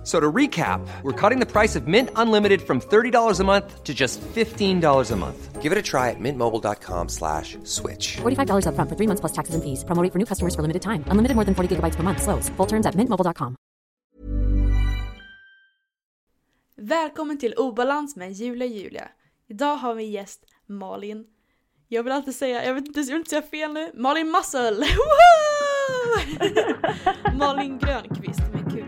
F- So to recap, we're cutting the price of Mint Unlimited from $30 a month to just $15 a month. Give it a try at mintmobile.com slash switch. $45 upfront for three months plus taxes and fees. Promo rate for new customers for limited time. Unlimited more than 40 gigabytes per month. Slows. Full terms at mintmobile.com. Välkommen till Obalans med Julia Julia. Idag har vi gäst Malin. Jag vill alltid säga, jag vet inte, jag vill inte säga fel nu. Malin Muscle! Malin Grönqvist med QG.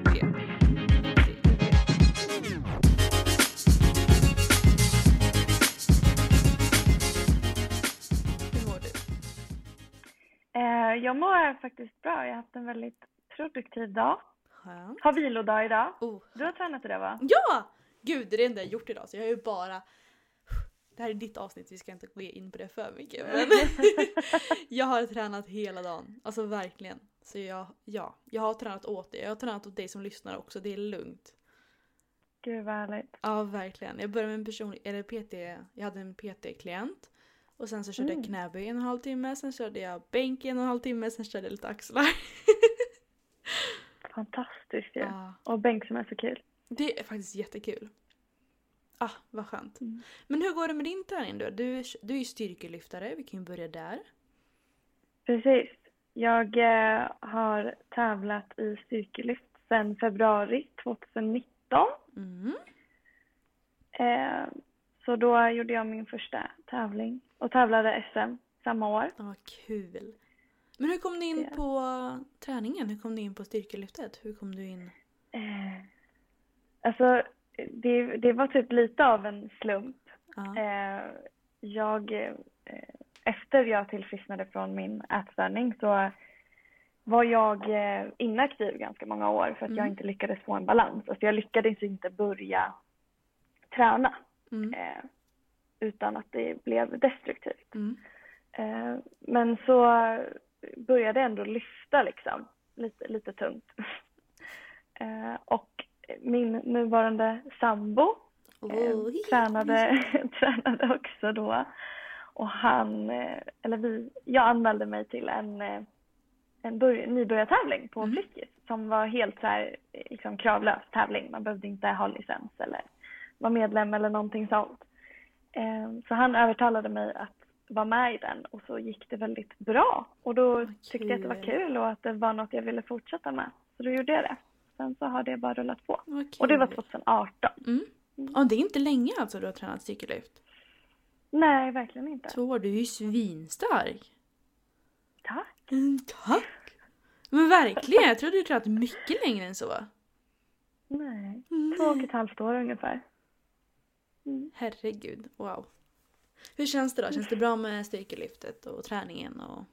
Jag mår faktiskt bra. Jag har haft en väldigt produktiv dag. Skönt. Har vilodag idag. Oh. Du har tränat idag va? Ja! Gud, det är det enda jag gjort idag så jag har ju bara det här är ditt avsnitt, vi ska inte gå in på det för mycket. Men jag har tränat hela dagen. Alltså verkligen. Så jag, ja, jag har tränat åt dig. Jag har tränat åt dig som lyssnar också. Det är lugnt. Gud vad härligt. Ja, verkligen. Jag började med en personlig, eller PT, jag hade en PT-klient. Och sen så körde jag Mm. knäböj en och en halv timme, sen körde jag bänk en och en halv timme, sen körde jag lite axlar. Fantastiskt ju. Ja. Och bänk som är så kul. Det är faktiskt jättekul. Ah, vad skönt. Mm. Men hur går det med din träning då? Du, är- du är ju styrkelyftare, vi kan ju börja där. Precis. Jag eh, har tävlat i styrkelyft sedan februari 2019. Mm. Eh, så då gjorde jag min första tävling och tävlade SM samma år. Ja, vad kul. Men hur kom du in Ja. på träningen? Hur kom du in på styrkelyftet? Hur kom du in? Eh, alltså, det, det var typ lite av en slump. Ja. Eh, jag, eh, efter jag tillfrisknade från min ätstörning så var jag eh, inaktiv ganska många år för att jag Mm. inte lyckades få en balans. Alltså jag lyckades inte börja träna Mm. Utan att det blev destruktivt. Mm. Eh, men så började jag ändå lyfta liksom, lite, lite tungt. eh, och min nuvarande sambo Oh. tränade, tränade också då. Och han, eh, eller vi, jag anmälde mig till en, eh, en bör, nybörjartävling på Mm. Flickis som var helt så här, liksom kravlös tävling. Man behövde inte ha licens eller vara medlem eller någonting sånt. Eh, Så han övertalade mig att vara med i den och så gick det väldigt bra. Och då Vad tyckte jag att det var kul. och att det var något jag ville fortsätta med. Så då gjorde jag det. Sen så har det bara rullat på. Vad Och det var kul. 2018. Mm. Ja, det är inte länge alltså du har tränat styrkelyft. Nej, verkligen inte. Två år, du är ju svinstark. Tack. Mm, tack! Men verkligen, jag trodde du tränat mycket längre än så. Nej, Mm. två och ett halvt år ungefär. Mm. Herregud, wow. Hur känns det då? Känns det bra med styrkelyftet och träningen? Och...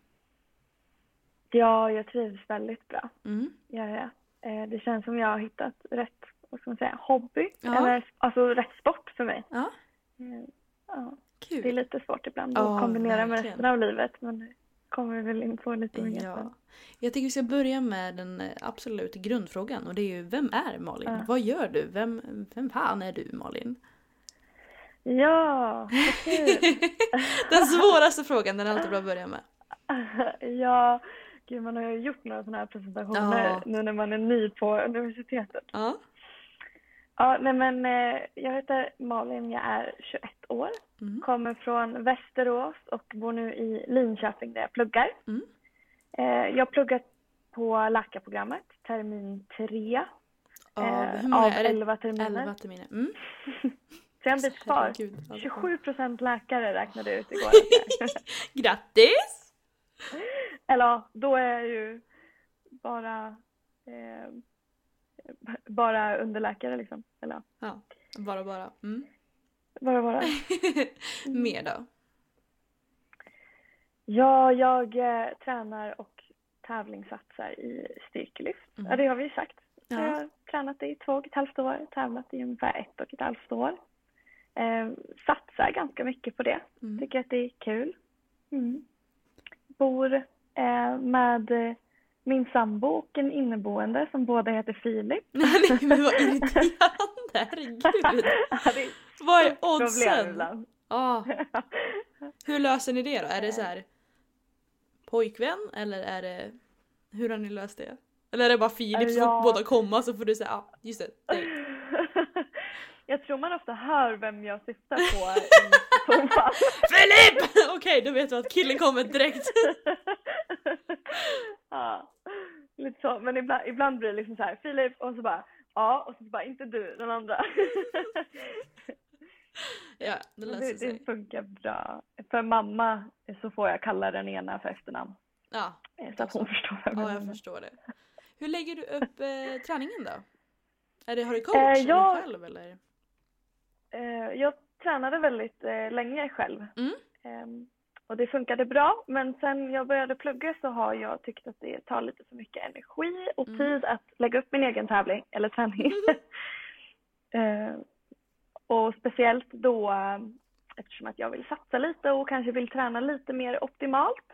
Ja, jag trivs väldigt bra. Mm. Gör jag. Eh, Det känns som jag har hittat rätt, vad ska man säga, hobby. Ja. Eller alltså rätt sport för mig. Ja, Eh, Ja, kul. det är lite svårt ibland Ja, att kombinera med verkligen. resten av livet. Men det kommer vi väl in på lite mer. Ja. Jag tycker vi ska börja med den eh, absolut grundfrågan och det är ju vem är Malin? Ja. Vad gör du? Vem, vem fan är du Malin? Ja, vad kul. Den svåraste frågan, den är alltid bra att börja med. ja, gud man har ju gjort några sådana här presentationer Ja. nu när man är ny på universitetet. Ja. Ja, nej men eh, jag heter Malin, jag är 21 år. Mm. Kommer från Västerås och bor nu i Linköping där jag pluggar. Mm. Eh, jag har pluggat på läkarprogrammet, termin 3. Av, eh, hur många av är det? 11 terminer. 11 terminer. Mm. Så jag har en bit kvar. Herregud, alltså. 27 procent läkare räknade ut igår. Grattis! Eller ja, då är jag ju bara, eh, bara underläkare liksom. Eller ja, Ja, bara bara. Mm. bara bara. Mer då? Ja, jag eh, tränar och tävlingssatsar i styrkelyft. Mm. Ja, det har vi ju sagt. Ja. Jag har tränat i två och ett halvt år, tävlat i ungefär ett och ett halvt år. Eh, satsar ganska mycket på det. Mm. Tycker att det är kul. Mm. Bor eh, med min sambo och en inneboende som båda heter Filip. Nej men vad irriterande, herregud. Ja, är Vad är oddsen? Ah, hur löser ni det då? Är det så här pojkvän eller är det... Hur har ni löst det? Eller är det bara Filip så Ja. båda komma så får du säga ja just det, dig. Jag tror man ofta hör vem jag syftar på. Filip! Okej då vet du att killen kommer direkt. ja, lite så. Men ibland, ibland blir det liksom så här, Filip och så bara ja och så bara inte du, den andra. Ja det löser det, sig. det funkar bra. För mamma så får jag kalla den ena för efternamn. Ja, eh, Så att hon förstår vem ja jag menar. förstår det. Hur lägger du upp eh, träningen då? Är det, har du coach Eh, jag- själv eller? Eh, Jag tränade väldigt eh, länge själv. Mm. Ehm, Och det funkade bra, men sen jag började plugga så har jag tyckt att det tar lite för mycket energi och Mm. tid att lägga upp min egen tävling, eller träning. Eh, och speciellt då eftersom att jag vill satsa lite och kanske vill träna lite mer optimalt.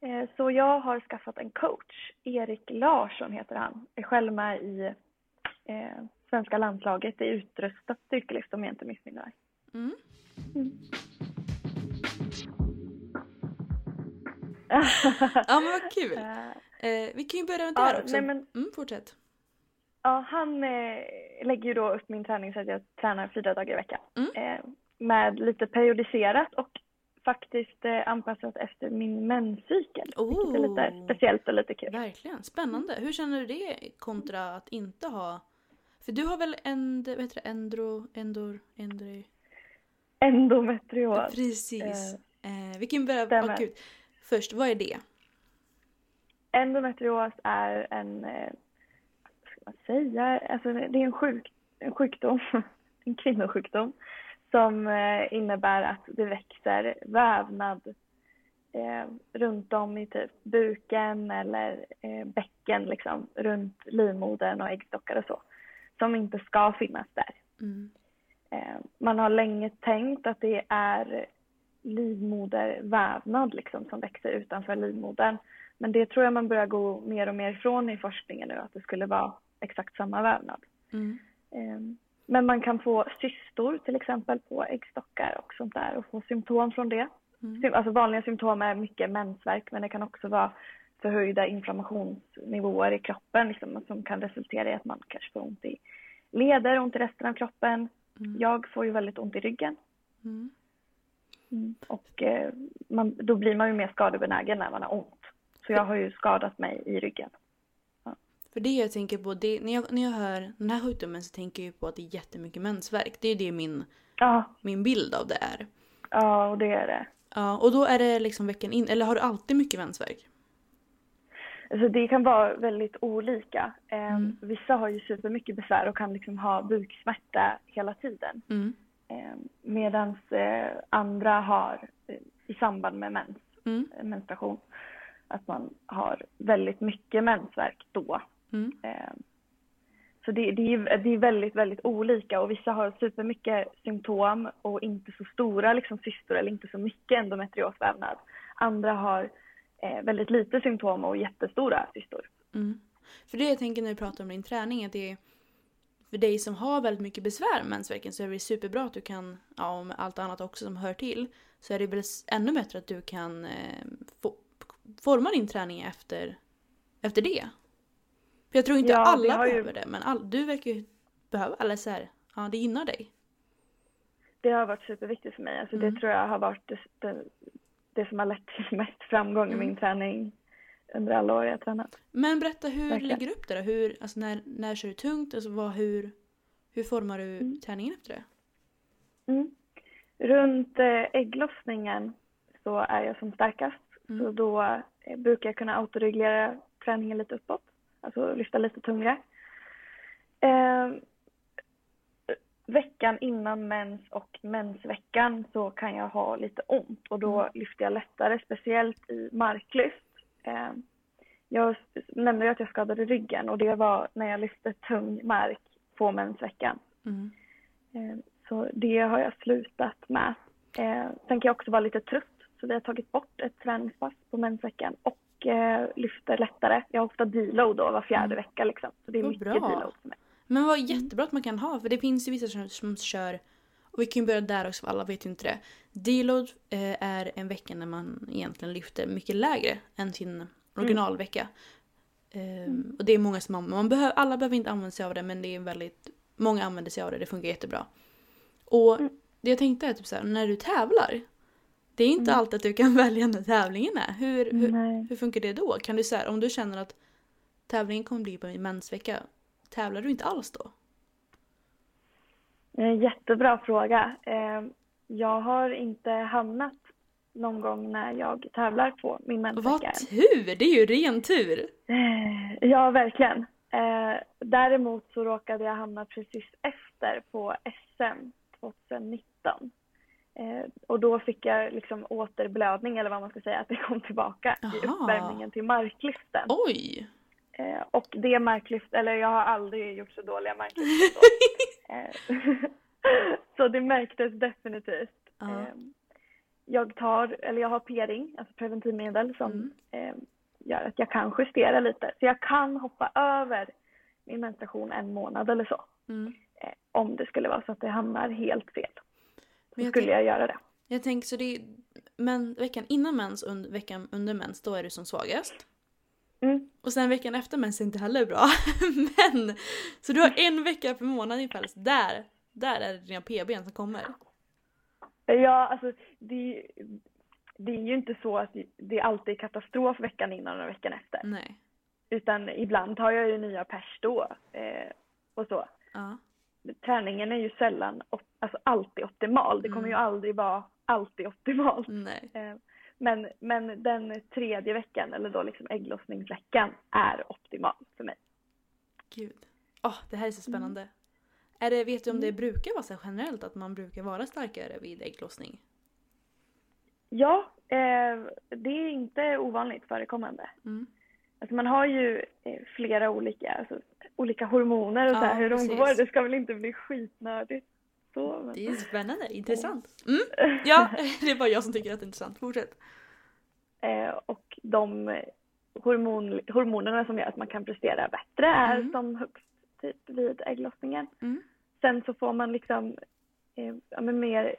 Eh, Så jag har skaffat en coach, Erik Larsson heter han, är själv med i eh, svenska landslaget i utrustat styrkelyft om jag inte missminner mig. Mm. Ja men vad kul. Eh, Eh, vi kan ju börja med Ja, där också. nej, men- Mm, fortsätt. Ja, han eh, lägger ju då upp min träning så att jag tränar fyra dagar i veckan. Mm. Eh, med lite periodiserat och faktiskt eh, anpassat efter min menscykel. Vilket är lite Oh. speciellt och lite kul. Verkligen, spännande. Hur känner du det kontra att inte ha... För du har väl end, vad heter det, endro, endor, endro... Endometrios. Precis. Eh, vi kan börja, kul. Först, vad är det? Endometrios är en, eh, vad ska man säga, alltså det är en, sjuk, en sjukdom, en kvinnosjukdom som eh, innebär att det växer vävnad eh, runt om i typ buken eller eh, bäcken liksom, runt livmodern och äggstockar och så, som inte ska finnas där. Mm. Eh, man har länge tänkt att det är livmodervävnad liksom, som växer utanför livmodern. Men det tror jag man börjar gå mer och mer ifrån i forskningen nu, att det skulle vara exakt samma vävnad. Mm. Eh, Men man kan få cystor till exempel på äggstockar och sånt där och få symptom från det. Mm. Alltså vanliga symptom är mycket mensvärk men det kan också vara förhöjda inflammationsnivåer i kroppen liksom, som kan resultera i att man kanske får ont i leder, ont i resten av kroppen. Mm. Jag får ju väldigt ont i ryggen Mm. och eh, man, då blir man ju mer skadebenägen när man har ont. Så jag har ju skadat mig i ryggen. För det jag tänker på, det, när, jag, när jag hör den här sjukdomen så tänker jag ju på att det är jättemycket mensvärk. Det är det min, Ja, min bild av det är. ja och det är det. Ja, och då är det liksom veckan in, eller har du alltid mycket mensvärk? Alltså det kan vara väldigt olika. Eh, Mm. Vissa har ju supermycket besvär och kan liksom ha buksmärta hela tiden. Mm. Eh, Medan eh, andra har eh, i samband med mens, Mm. eh, menstruation, att man har väldigt mycket mensvärk då. Mm. Eh, Så det, det, är, det är väldigt, väldigt olika och vissa har supermycket symptom och inte så stora liksom, cystor eller inte så mycket endometriosvävnad. Andra har väldigt lite symptom och jättestora cystor. Mm. För det jag tänker när vi pratar om din träning, att det är för dig som har väldigt mycket besvär med mensvärken så är det superbra att du kan, ja med allt annat också som hör till, så är det väl ännu bättre att du kan eh, få, forma din träning efter, efter det. För jag tror inte Ja, alla har ju- behöver det, men all, du verkar ju behöva, eller så här, ja det gynnar dig. Det har varit superviktigt för mig. Alltså Mm. Det tror jag har varit det, det, det som har lett till mest framgång Mm. i min träning under alla år jag tränat. Men berätta, hur Verkligen. lägger du upp det då? Hur, alltså när, när kör du tungt? Alltså vad, hur, hur formar du Mm. träningen efter det? Mm. Runt eh, ägglossningen så är jag som starkast. Mm. Så då eh, brukar jag kunna autoreglera träningen lite uppåt. Alltså lyfta lite tyngre. Eh, veckan innan mens och mensveckan så kan jag ha lite ont och då lyfter jag lättare, speciellt i marklyft. Eh, jag nämnde ju att jag skadade ryggen och det var när jag lyfte tung mark på mensveckan. Mm. Eh, Så det har jag slutat med. Eh, Sen kan jag också vara lite trött Så vi har tagit bort ett träningspass på mensveckan och lyfter lättare. Jag har ofta deload då var fjärde vecka liksom. Så det är mycket bra. deload för mig. Men vad jättebra att man kan ha för det finns ju vissa som, som kör och vi kan ju börja där också för alla vet ju inte det. Deload eh, är en vecka när man egentligen lyfter mycket lägre än sin originalvecka. Ehm, och det är många som använder, man behöver, alla behöver inte använda sig av det men det är väldigt, många använder sig av det, det funkar jättebra. Och det jag tänkte är typ såhär, när du tävlar, det är inte alltid att du kan välja när tävlingen är. Hur, hur, hur funkar det då? Kan du säga om du känner att tävlingen kommer bli på en mensvecka, tävlar du inte alls då? Eh, Jättebra fråga. Eh, Jag har inte hamnat någon gång när jag tävlar på min Vad mensvecka. än. tur! Det är ju ren tur! Eh, Ja, verkligen. Däremot så råkade jag hamna precis efter på SM 2019. Eh, och då fick jag liksom återblödning eller vad man ska säga, att det kom tillbaka i Aha. uppvärmningen till marklyften. Oj! Eh, och det marklyft, eller jag har aldrig gjort så dåliga marklyft så. eh, så det märktes definitivt. Ja. Eh, jag tar, eller jag har p-ring, alltså preventivmedel som Mm. eh, gör att jag kan justera lite. Så jag kan hoppa över min menstruation en månad eller så. Mm. Eh, om det skulle vara så att det hamnar helt fel. Så jag skulle jag göra det. Jag tänker så det är, men veckan innan mens och veckan under mens, då är du som svagast. Mm. Och sen veckan efter mens är inte heller bra. men! Så du har en vecka per månad ungefär, där, där är det dina p-ben som kommer. Ja, alltså det, det är ju inte så att det- alltid är katastrof veckan innan och veckan efter. Nej. Utan ibland har jag ju nya pers då. Eh, och så. Ja. Träningen är ju sällan, alltså alltid optimal. Det kommer Mm. ju aldrig vara alltid optimalt. Nej. Eh, men, men den tredje veckan, eller då liksom ägglossningsveckan, är optimal för mig. Gud. Åh, det här är så spännande. Är det, vet du om det brukar vara så generellt att man brukar vara starkare vid ägglossning? Ja, eh, det är inte ovanligt förekommande. Mm. Alltså man har ju eh, flera olika, alltså, olika hormoner och så Ja, här, hur de precis. går. Det ska väl inte bli skitnördigt. Så, men... Det är spännande, intressant. Mm. Ja, det är bara jag som tycker att det är intressant. Fortsätt. Eh, och de hormon, hormonerna som gör att man kan prestera bättre är Mm. som högst typ vid ägglossningen. Mm. Sen så får man liksom eh, ja, men mer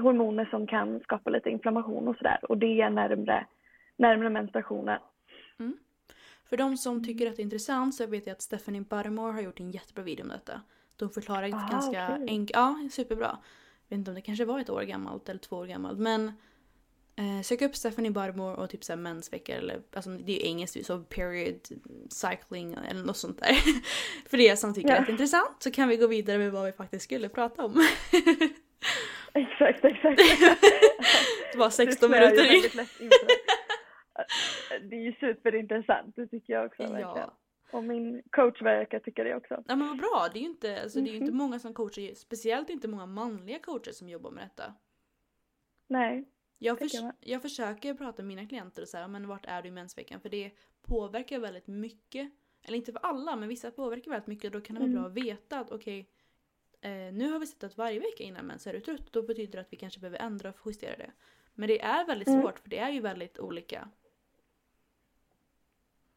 hormoner som kan skapa lite inflammation och sådär. Och det är närmre, närmre menstruationen. För de som tycker att det är intressant så vet jag att Stephanie Buttermore har gjort en jättebra video om detta. De förklarar Ah, ganska okej. enkelt, ja superbra. Jag vet inte om det kanske var ett år gammalt eller två år gammalt men eh, sök upp Stephanie Buttermore och typ såhär mensveckor eller alltså det är ju engelskt så period cycling eller något sånt där. För er som tycker Ja. det är intressant så kan vi gå vidare med vad vi faktiskt skulle prata om. Exakt, exakt. det var 16 Du snöar ju minuter in. det. Det är ju superintressant, det tycker jag också verkligen. Och min coach verkar tycka det också. ja men vad bra, det är ju inte, alltså, det är ju Mhm. inte många som coachar, speciellt inte många manliga coacher som jobbar med detta. Nej. Jag, förs- jag jag försöker prata med mina klienter och säga, men vart är du i mensveckan? För det påverkar väldigt mycket. Eller inte för alla, men vissa påverkar väldigt mycket. Då kan det vara Mm. bra att veta att okej, eh, nu har vi sett att varje vecka innan mens är du trött. Då betyder det att vi kanske behöver ändra och justera det. Men det är väldigt Mm. svårt, för det är ju väldigt olika.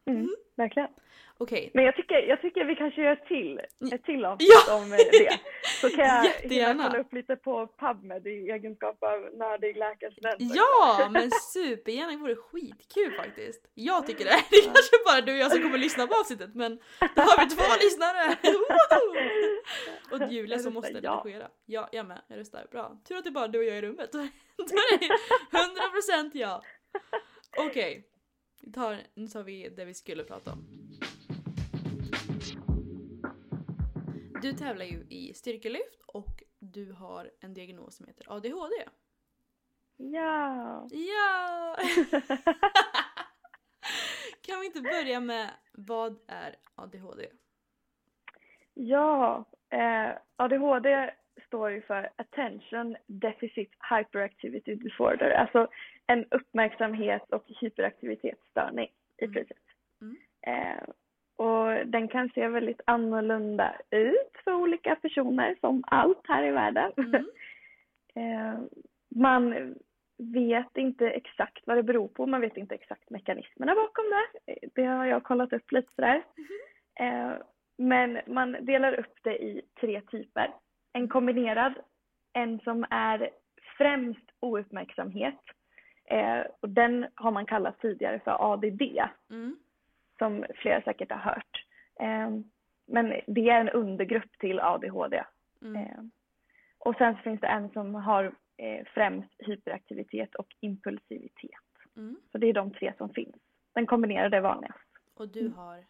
Mm, verkligen. Okej, Men jag tycker, jag tycker vi kanske gör ett till, ett till avsnitt Ja! om eh, det. Så kan jag Jättegärna. kolla upp lite på PubMed i egenskap av nördig läkarstudent. Ja, men supergärna. Det vore skitkul faktiskt. Jag tycker det. Det är kanske bara du och jag som kommer lyssna på avsnittet men då har vi två lyssnare. Och Julia som måste ja. redigera. Ja, jag med. Jag röstar. Bra. Tur att det är bara du och jag i rummet. Då är det 100% ja. Okej. Vi tar, nu tar vi det vi skulle prata om. Du tävlar ju i styrkelyft och du har en diagnos som heter ADHD. Ja. Ja! kan vi inte börja med vad är ADHD? Ja, eh, ADHD står ju för Attention Deficit Hyperactivity Disorder, alltså en uppmärksamhet och hyperaktivitetsstörning i Mm. princip. Mm. Eh, och den kan se väldigt annorlunda ut för olika personer, som allt här i världen. Mm. eh, man vet inte exakt vad det beror på. Man vet inte exakt mekanismerna bakom det. Det har jag kollat upp lite sådär. Eh, men man delar upp det i tre typer. En kombinerad, en som är främst ouppmärksamhet. Eh, och den har man kallat tidigare för ADD, Mm. som flera säkert har hört. Eh, men det är en undergrupp till ADHD. Mm. Eh, och sen så finns det en som har eh, främst hyperaktivitet och impulsivitet. Mm. Så det är de tre som finns. Den kombinerade är vanligast. Och du har?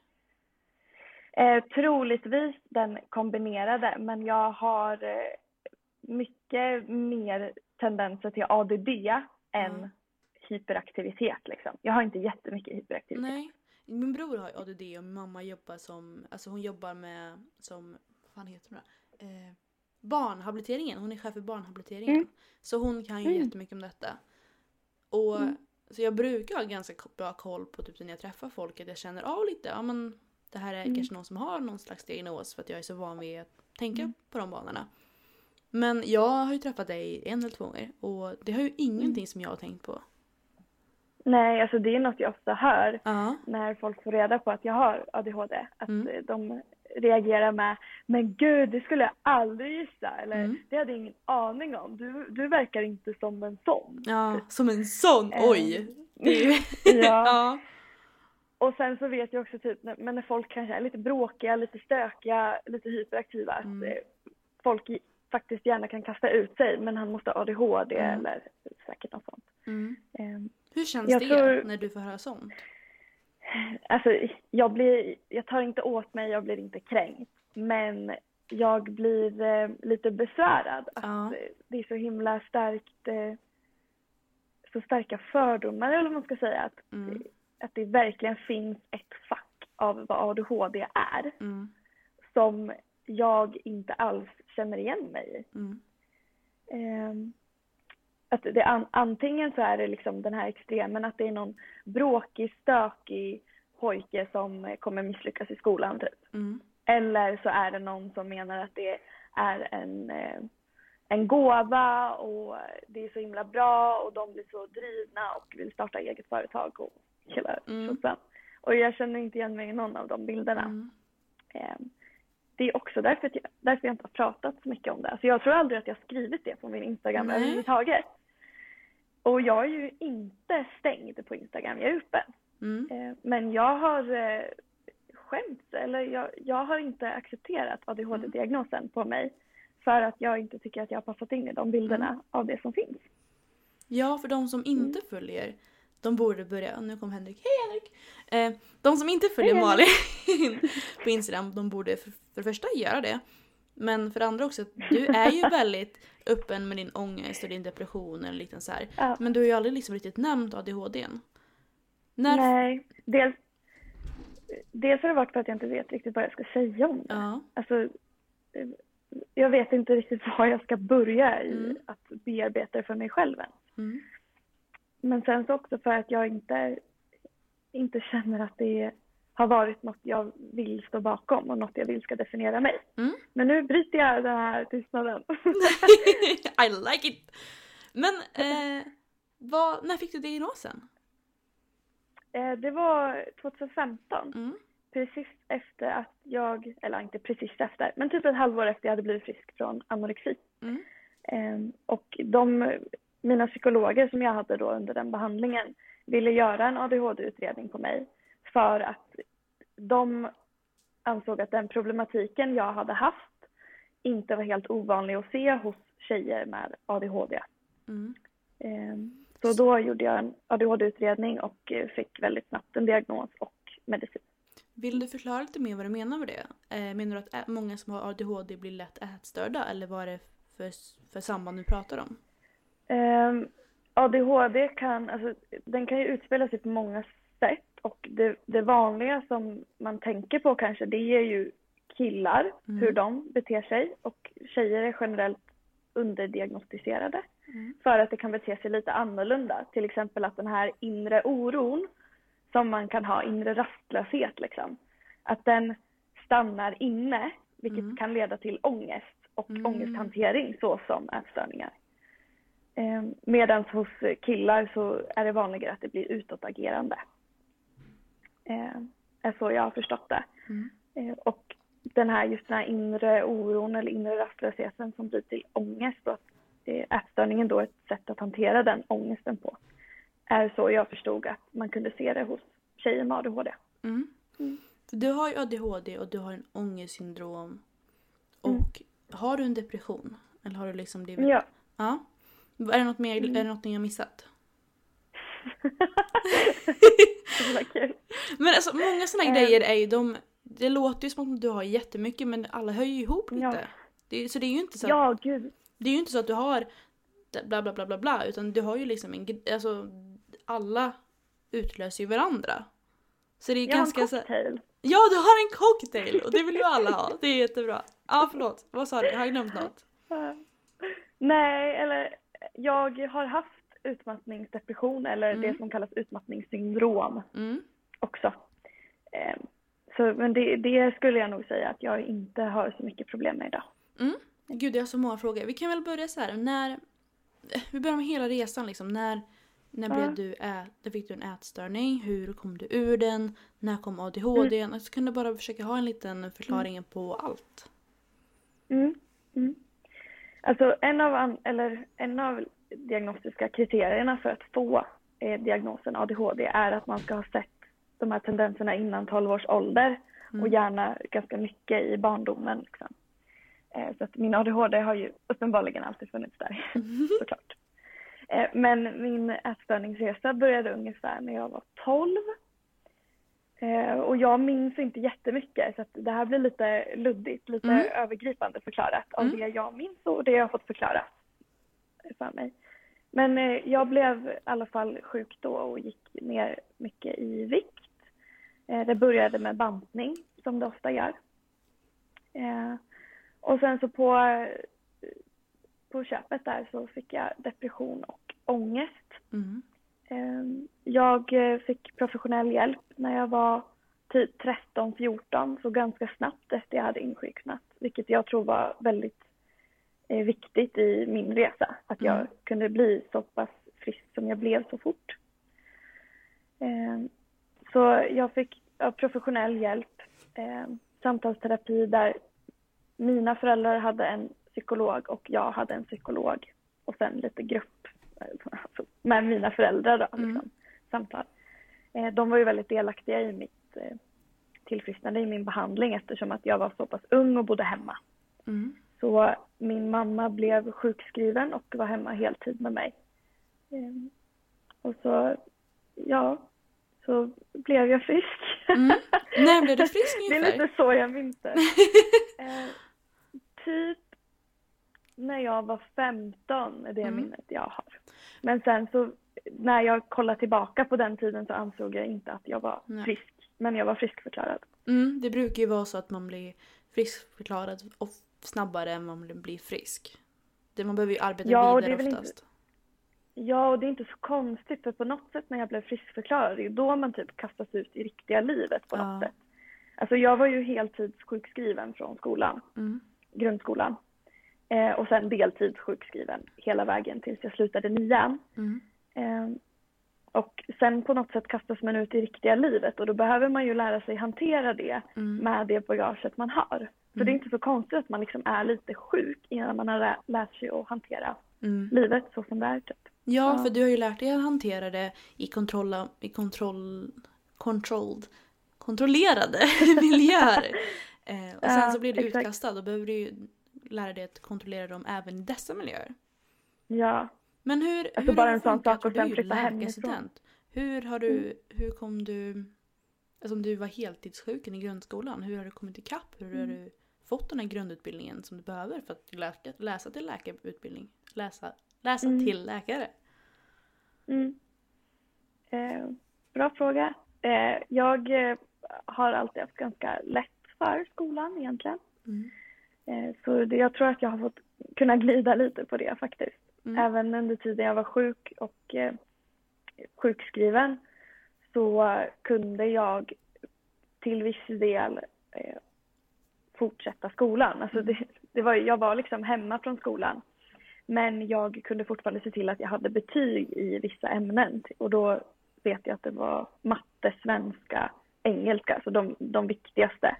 Eh, troligtvis den kombinerade, men jag har eh, mycket mer tendenser till ADD än Mm. hyperaktivitet. Liksom. Jag har inte jättemycket hyperaktivitet. Nej. Min bror har ADD och min mamma jobbar som, alltså hon jobbar med, som, vad fan heter då? Eh, barnhabiliteringen, hon är chef för barnhabiliteringen. Mm. Så hon kan ju Mm. jättemycket om detta. Och Mm. så jag brukar ha ganska bra koll på typ när jag träffar folk att jag känner av lite, ja men det här är Mm. kanske någon som har någon slags diagnos för att jag är så van vid att tänka Mm. på de banorna. Men jag har ju träffat dig en eller två gånger och det har ju ingenting Mm. som jag har tänkt på. Nej, alltså det är något jag ofta hör Ja. när folk får reda på att jag har ADHD. Att Mm. de reagerar med “men gud, det skulle jag aldrig gissa” eller Mm. “det hade jag ingen aning om, du, du verkar inte som en sån”. Ja, som en sån! Oj! Ju... ja. ja. Och sen så vet jag också typ, men när folk kanske är lite bråkiga, lite stökiga, lite hyperaktiva, Mm. att eh, folk faktiskt gärna kan kasta ut sig, men han måste ha ADHD Mm. eller säkert något sånt. Mm. Ehm, Hur känns Jag det tror- när du får höra sånt? Alltså, jag, blir, jag tar inte åt mig, jag blir inte kränkt. Men jag blir eh, lite besvärad att Ja. eh, det är så himla starkt, eh, så starka fördomar eller vad man ska säga. Att, Mm. Att det verkligen finns ett fack av vad ADHD är Mm. som jag inte alls känner igen mig i. Mm. Ehm, att det, an, antingen så är det liksom den här extremen att det är någon bråkig, stökig pojke som kommer misslyckas i skolan typ. Mm. Eller så är det någon som menar att det är en, eh, en gåva och det är så himla bra och de blir så drivna och vill starta eget företag och hela Mm. Och jag känner inte igen mig i någon av de bilderna. Mm. Eh, Det är också därför, jag, därför jag inte har pratat så mycket om det. Alltså jag tror aldrig att jag skrivit det på min Instagram Nej. överhuvudtaget. Och jag är ju inte stängd på Instagram, jag är öppen. Mm. Eh, Men jag har eh, skämts, eller jag, jag har inte accepterat ADHD-diagnosen på mig. För att jag inte tycker att jag har passat in i de bilderna Mm. av det som finns. Ja, för de som inte Mm. följer, de borde börja. Nu kom Henrik. Hej Henrik! Eh, de som inte följer Hej, Malin på Instagram, de borde för, för det första göra det. Men för det andra också, du är ju väldigt öppen med din ångest och din depression eller lite så här. Ja. Men du har ju aldrig liksom riktigt nämnt ADHD. När... Nej, dels, dels har det varit för att jag inte vet riktigt vad jag ska säga om det. Ja. Alltså, eh, jag vet inte riktigt var jag ska börja i Mm. att bearbeta det för mig själv än. Mm. Men sen så också för att jag inte, inte känner att det har varit något jag vill stå bakom och något jag vill ska definiera mig. Mm. Men nu bryter jag den här tystnaden. I like it! Men eh, vad, när fick du diagnosen? Eh, det var 2015, Mm. precis efter att jag, eller inte precis efter, men typ ett halvår efter jag hade blivit frisk från anorexi. Mm. Eh, Och de, mina psykologer som jag hade då under den behandlingen ville göra en ADHD-utredning på mig för att de ansåg att den problematiken jag hade haft inte var helt ovanlig att se hos tjejer med ADHD. Mm. Eh, Så då gjorde jag en ADHD-utredning och eh, fick väldigt snabbt en diagnos och medicin. Vill du förklara lite mer vad du menar med det? Eh, menar du att många som har ADHD blir lätt ätstörda eller vad är det för, för samband du pratar om? Um, ADHD kan, alltså, den kan ju utspela sig på många sätt och det, det vanliga som man tänker på kanske det är ju killar, Mm. hur de beter sig och tjejer är generellt underdiagnostiserade Mm. för att det kan bete sig lite annorlunda. Till exempel att den här inre oron som man kan ha, inre rastlöshet liksom, att den stannar inne vilket Mm. kan leda till ångest och Mm. ångesthantering såsom ätstörningar. Eh, Medan hos killar så är det vanligare att det blir utåtagerande. Eh, är så jag har förstått det. Mm. Eh, och den här, just den här inre oron eller inre rastlösheten som blir till ångest och att eh, ätstörningen då är ett sätt att hantera den ångesten på. Är så jag förstod att man kunde se det hos tjejer med ADHD. Mm. Mm. Du har ju ADHD och du har en ångestsyndrom. Och Mm. har du en depression? Eller har du liksom blivit... Ja. Ja. Är det något mer, Mm. är det något jag missat? det var kul. Men alltså många sådana Eh. grejer är ju de... Det låter ju som att du har jättemycket men alla hör ju ihop lite. Ja. Det, så det är ju inte så att, Ja, gud. det är ju inte så att du har bla bla bla bla bla utan du har ju liksom en... Alltså alla utlöser ju varandra. Så det är Jag har en ganska så... cocktail. Ja, du har en cocktail och det vill ju alla ha. Det är jättebra. Ja, förlåt. Vad sa du? Har jag glömt något? Nej, eller jag har haft utmattningsdepression eller Mm. det som kallas utmattningssyndrom Mm. också. Eh, Så, men det, det skulle jag nog säga att jag inte har så mycket problem med idag. Mm. Gud, jag har så många frågor. Vi kan väl börja så här. När... Vi börjar med hela resan liksom. När, när Ja. blev du ä... När fick du en ätstörning? Hur kom du ur den? När kom ADHD? Mm. Så kan du bara försöka ha en liten förklaring på allt. Mm. Mm. Alltså en av, eller en av diagnostiska kriterierna för att få eh, diagnosen ADHD är att man ska ha sett de här tendenserna innan 12 års ålder och gärna ganska mycket i barndomen. Liksom. Eh, så att min ADHD har ju uppenbarligen alltid funnits där, såklart. Eh, men min ätstörningsresa började ungefär när jag var 12. Eh, och jag minns inte jättemycket så det här blir lite luddigt, lite Mm. övergripande förklarat av Mm. det jag minns och det jag har fått förklarat för mig. Men eh, jag blev i alla fall sjuk då och gick ner mycket i vikt. Eh, det började med bantning som det ofta gör. Och sen så på, på köpet där så fick jag depression och ångest. Mm. Eh, Jag eh, fick professionell hjälp när jag var typ 13-14, så ganska snabbt efter jag hade insjuknat. Vilket jag tror var väldigt eh, viktigt i min resa. Att jag Mm. kunde bli så pass frisk som jag blev så fort. Eh, Så jag fick professionell hjälp, eh, samtalsterapi där mina föräldrar hade en psykolog och jag hade en psykolog. Och sen lite grupp alltså, med mina föräldrar då, Mm. liksom, samtal. Eh, De var ju väldigt delaktiga i mitt eh, tillfrisknande, i min behandling eftersom att jag var så pass ung och bodde hemma. Mm. Så min mamma blev sjukskriven och var hemma heltid med mig. Eh, Och så, ja, så blev jag frisk. Mm. När blev du frisk Det är ungefär? lite så jag minns. Eh, typ när jag var 15 är det Mm. minnet jag har. Men sen så när jag kollar tillbaka på den tiden så ansåg jag inte att jag var Nej. frisk. Men jag var friskförklarad. Mm, det brukar ju vara så att man blir friskförklarad och snabbare än man blir frisk. Det, man behöver ju arbeta Ja, det vidare väl oftast. Ja, och det är inte så konstigt för på något sätt när jag blev friskförklarad, det är ju då man typ kastas ut i riktiga livet på något Ja. sätt. Alltså jag var ju heltidssjukskriven från skolan, Mm. grundskolan. Eh, och sen deltidssjukskriven hela vägen tills jag slutade nian. Mm. Eh, och sen på något sätt kastas man ut i riktiga livet och då behöver man ju lära sig hantera det Mm. med det bagaget man har. Så det är inte så konstigt att man liksom är lite sjuk innan man har lä- lärt sig att hantera Mm. livet så som det är typ. Ja, Ja. för du har ju lärt dig att hantera det i, kontrolla, i kontroll, controlled, kontrollerade miljöer. Eh, och sen Ja, så blir du exakt. utkastad och behöver du ju lära dig att kontrollera dem även i dessa miljöer. Ja. Men hur, Alltså hur bara en sån sak och sen flytta hemifrån. Hur har du, hur kom du, alltså om du var heltidssjuken i grundskolan, hur har du kommit ikapp? Hur har du fått den här grundutbildningen som du behöver för att läka, läsa till läkarutbildning? Läsa, läsa Mm. till läkare? Mm. Eh, bra fråga. Eh, jag eh, har alltid haft ganska lätt för skolan egentligen. Mm. Eh, så det, jag tror att jag har fått kunna glida lite på det faktiskt. Mm. Även under tiden jag var sjuk och eh, sjukskriven så kunde jag till viss del eh, fortsätta skolan. Alltså det, det var, jag var liksom hemma från skolan Men jag kunde fortfarande se till att jag hade betyg i vissa ämnen och då vet jag att det var matte, svenska, engelska, så de, de viktigaste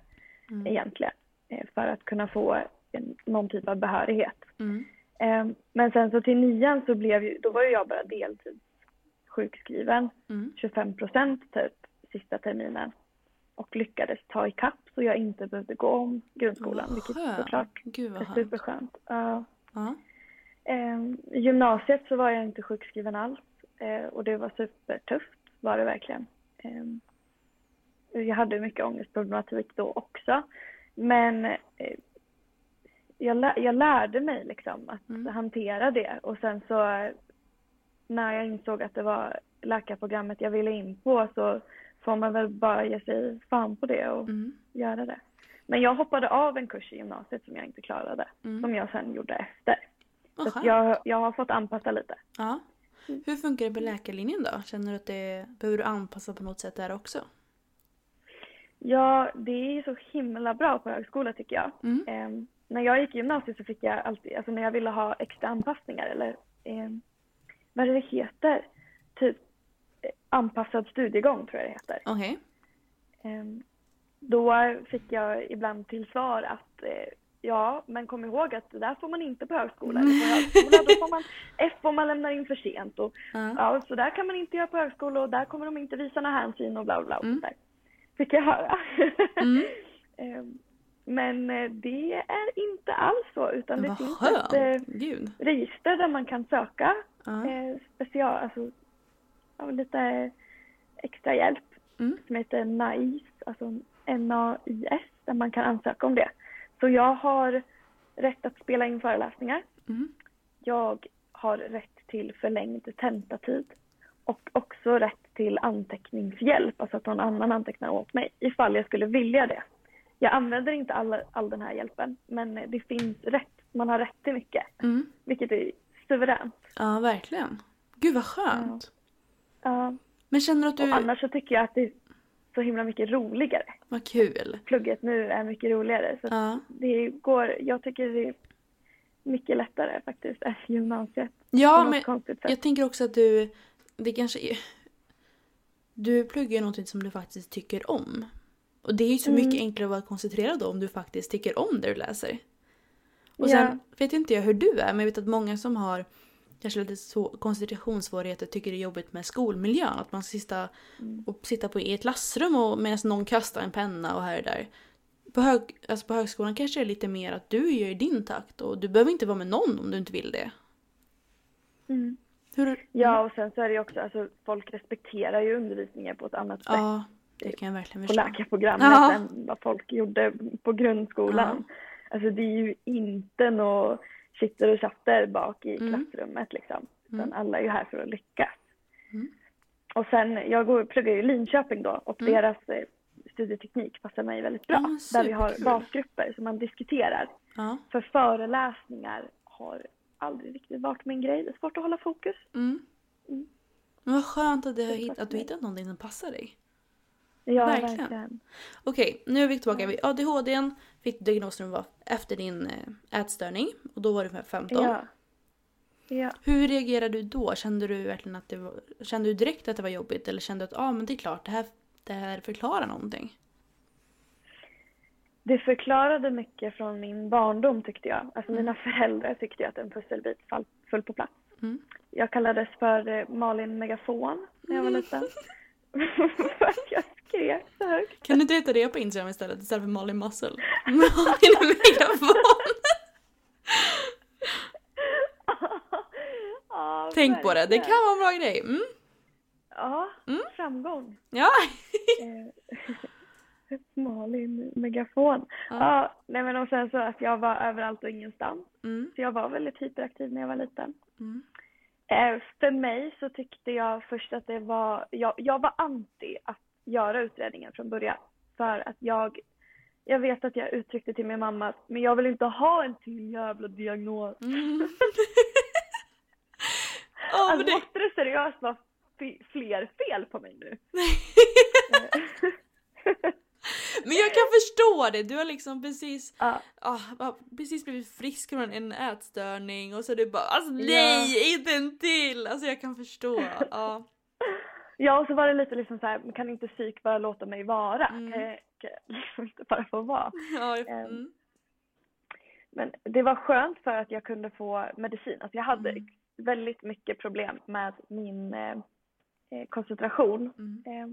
Mm. egentligen för att kunna få någon typ av behörighet. Mm. Eh, Men sen så till nian så blev ju, då var ju jag bara deltidssjukskriven, Mm. 25 procent typ sista terminen och lyckades ta ikapp så jag inte behövde gå om grundskolan, Vad vilket såklart Gud är skönt. superskönt. Ja. Ja. Eh, I gymnasiet så var jag inte sjukskriven alls eh, och det var supertufft var det verkligen. Eh, jag hade mycket ångestproblematik då också. Men eh, jag, lä- jag lärde mig liksom att Mm. hantera det och sen så när jag insåg att det var läkarprogrammet jag ville in på så får man väl bara ge sig fan på det och Mm. göra det. Men jag hoppade av en kurs i gymnasiet som jag inte klarade, Mm. som jag sen gjorde efter. Så jag, jag har fått anpassa lite. Ja. Hur funkar det på läkarlinjen då? Känner du att det behöver du anpassa på något sätt där också? Ja, det är ju så himla bra på högskola tycker jag. Mm. Ehm, när jag gick i gymnasiet så fick jag alltid, alltså när jag ville ha extra anpassningar eller ehm, vad det heter? Typ eh, anpassad studiegång tror jag det heter. Okej. Ehm, då fick jag ibland till svar att eh, ja, men kom ihåg att det där får man inte på högskola. Eller på högskola då får man F om man lämnar in för sent. Och, Ja. ja, så där kan man inte göra på högskola och där kommer de inte visa några hänsyn och bla bla bla. och Mm. Fick jag höra. Mm. Ehm, men eh, det är inte alls så utan det Vad finns ett skönt. eh, Gud. register där man kan söka eh, special, alltså lite extra hjälp Mm. som heter NAIS, alltså N-A-I-S, där man kan ansöka om det. Så jag har rätt att spela in föreläsningar. Mm. Jag har rätt till förlängd tentatid och också rätt till anteckningshjälp, alltså att någon annan antecknar åt mig ifall jag skulle vilja det. Jag använder inte all, all den här hjälpen, men det finns rätt, man har rätt till mycket, Mm. vilket är suveränt. Ja, verkligen. Gud vad skönt. Ja. Men känner du att och du... annars så tycker jag att det är så himla mycket roligare. Vad kul. Plugget nu är mycket roligare. Så Ja. det går, jag tycker det är mycket lättare faktiskt än gymnasiet. Ja, men jag tänker också att du... Det kanske är... Du pluggar ju någonting som du faktiskt tycker om. Och det är ju så Mm. mycket enklare att vara koncentrerad då om du faktiskt tycker om det du läser. Och sen vet inte jag hur du är, men jag vet att många som har kanske lite så, koncentrationssvårigheter tycker det är jobbigt med skolmiljön. Att man sitta, Mm. och sitta på, i ett klassrum och, medan någon kastar en penna och här och där. På, hög, alltså på högskolan kanske det är lite mer att du gör i din takt och du behöver inte vara med någon om du inte vill det. Mm. Hur, Ja, och sen så är det ju också, alltså folk respekterar ju undervisningen på ett annat sätt Ja, det kan jag verkligen på förstå. läkarprogrammet Ja. än vad folk gjorde på grundskolan. Alltså det är ju inte något sitter och chatter bak i Mm. klassrummet liksom. Utan Mm. alla är ju här för att lyckas. Mm. Och sen, jag går, pluggar ju i Linköping då och Mm. deras eh, studieteknik passar mig väldigt bra. Ja, där vi har basgrupper som man diskuterar. Ja. För föreläsningar har aldrig riktigt varit min grej. Det är svårt att hålla fokus. Mm. Mm. Men vad skönt att du, har Det hitt, att du hittat någonting som passar dig. Ja, Verkligen. verkligen. Okej, nu är vi tillbaka vid ADHD. Fick du diagnosen var efter din eh, ätstörning och då var du 15. Ja. Ja. Hur reagerade du då? Kände du verkligen att det var, kände du direkt att det var jobbigt eller kände du att ah, men det är klart, det här, det här förklarar någonting? Det förklarade mycket från min barndom tyckte jag. Alltså Mm. mina föräldrar tyckte att en pusselbit fall, föll på plats. Mm. Jag kallades för eh, Malin Megafon när jag var Mm. liten. för att jag skrek så högt. Kan du inte heta det på Instagram istället istället för Malin Muscle? Malin megafon! ja, Tänk på det, det kan vara en bra grej. Mm. Ja, Mm. framgång. Ja. Malin Megafon. Ja. Ja. nej men och sen så att jag var överallt och ingenstans. Mm. Så jag var väldigt hyperaktiv när jag var liten. Mm. Eh, för mig så tyckte jag först att det var, jag, jag var anti att göra utredningen från början. För att jag, jag vet att jag uttryckte till min mamma att men jag vill inte ha en till jävla diagnos. Mm. Men alltså det... måste det seriöst vara fler fel på mig nu? Men jag kan förstå det, du har liksom precis, Ja. ah, ah, precis blivit frisk från en ätstörning och så är du bara alltså Ja. nej, inte en till! Alltså jag kan förstå. Ja. Ja, och så var det lite liksom så här, kan inte psyk bara låta mig vara? Mm. Kan jag, liksom inte bara få vara? Ja, Ehm, mm. Men det var skönt för att jag kunde få medicin. Alltså jag hade Mm. väldigt mycket problem med min eh, eh, koncentration eh,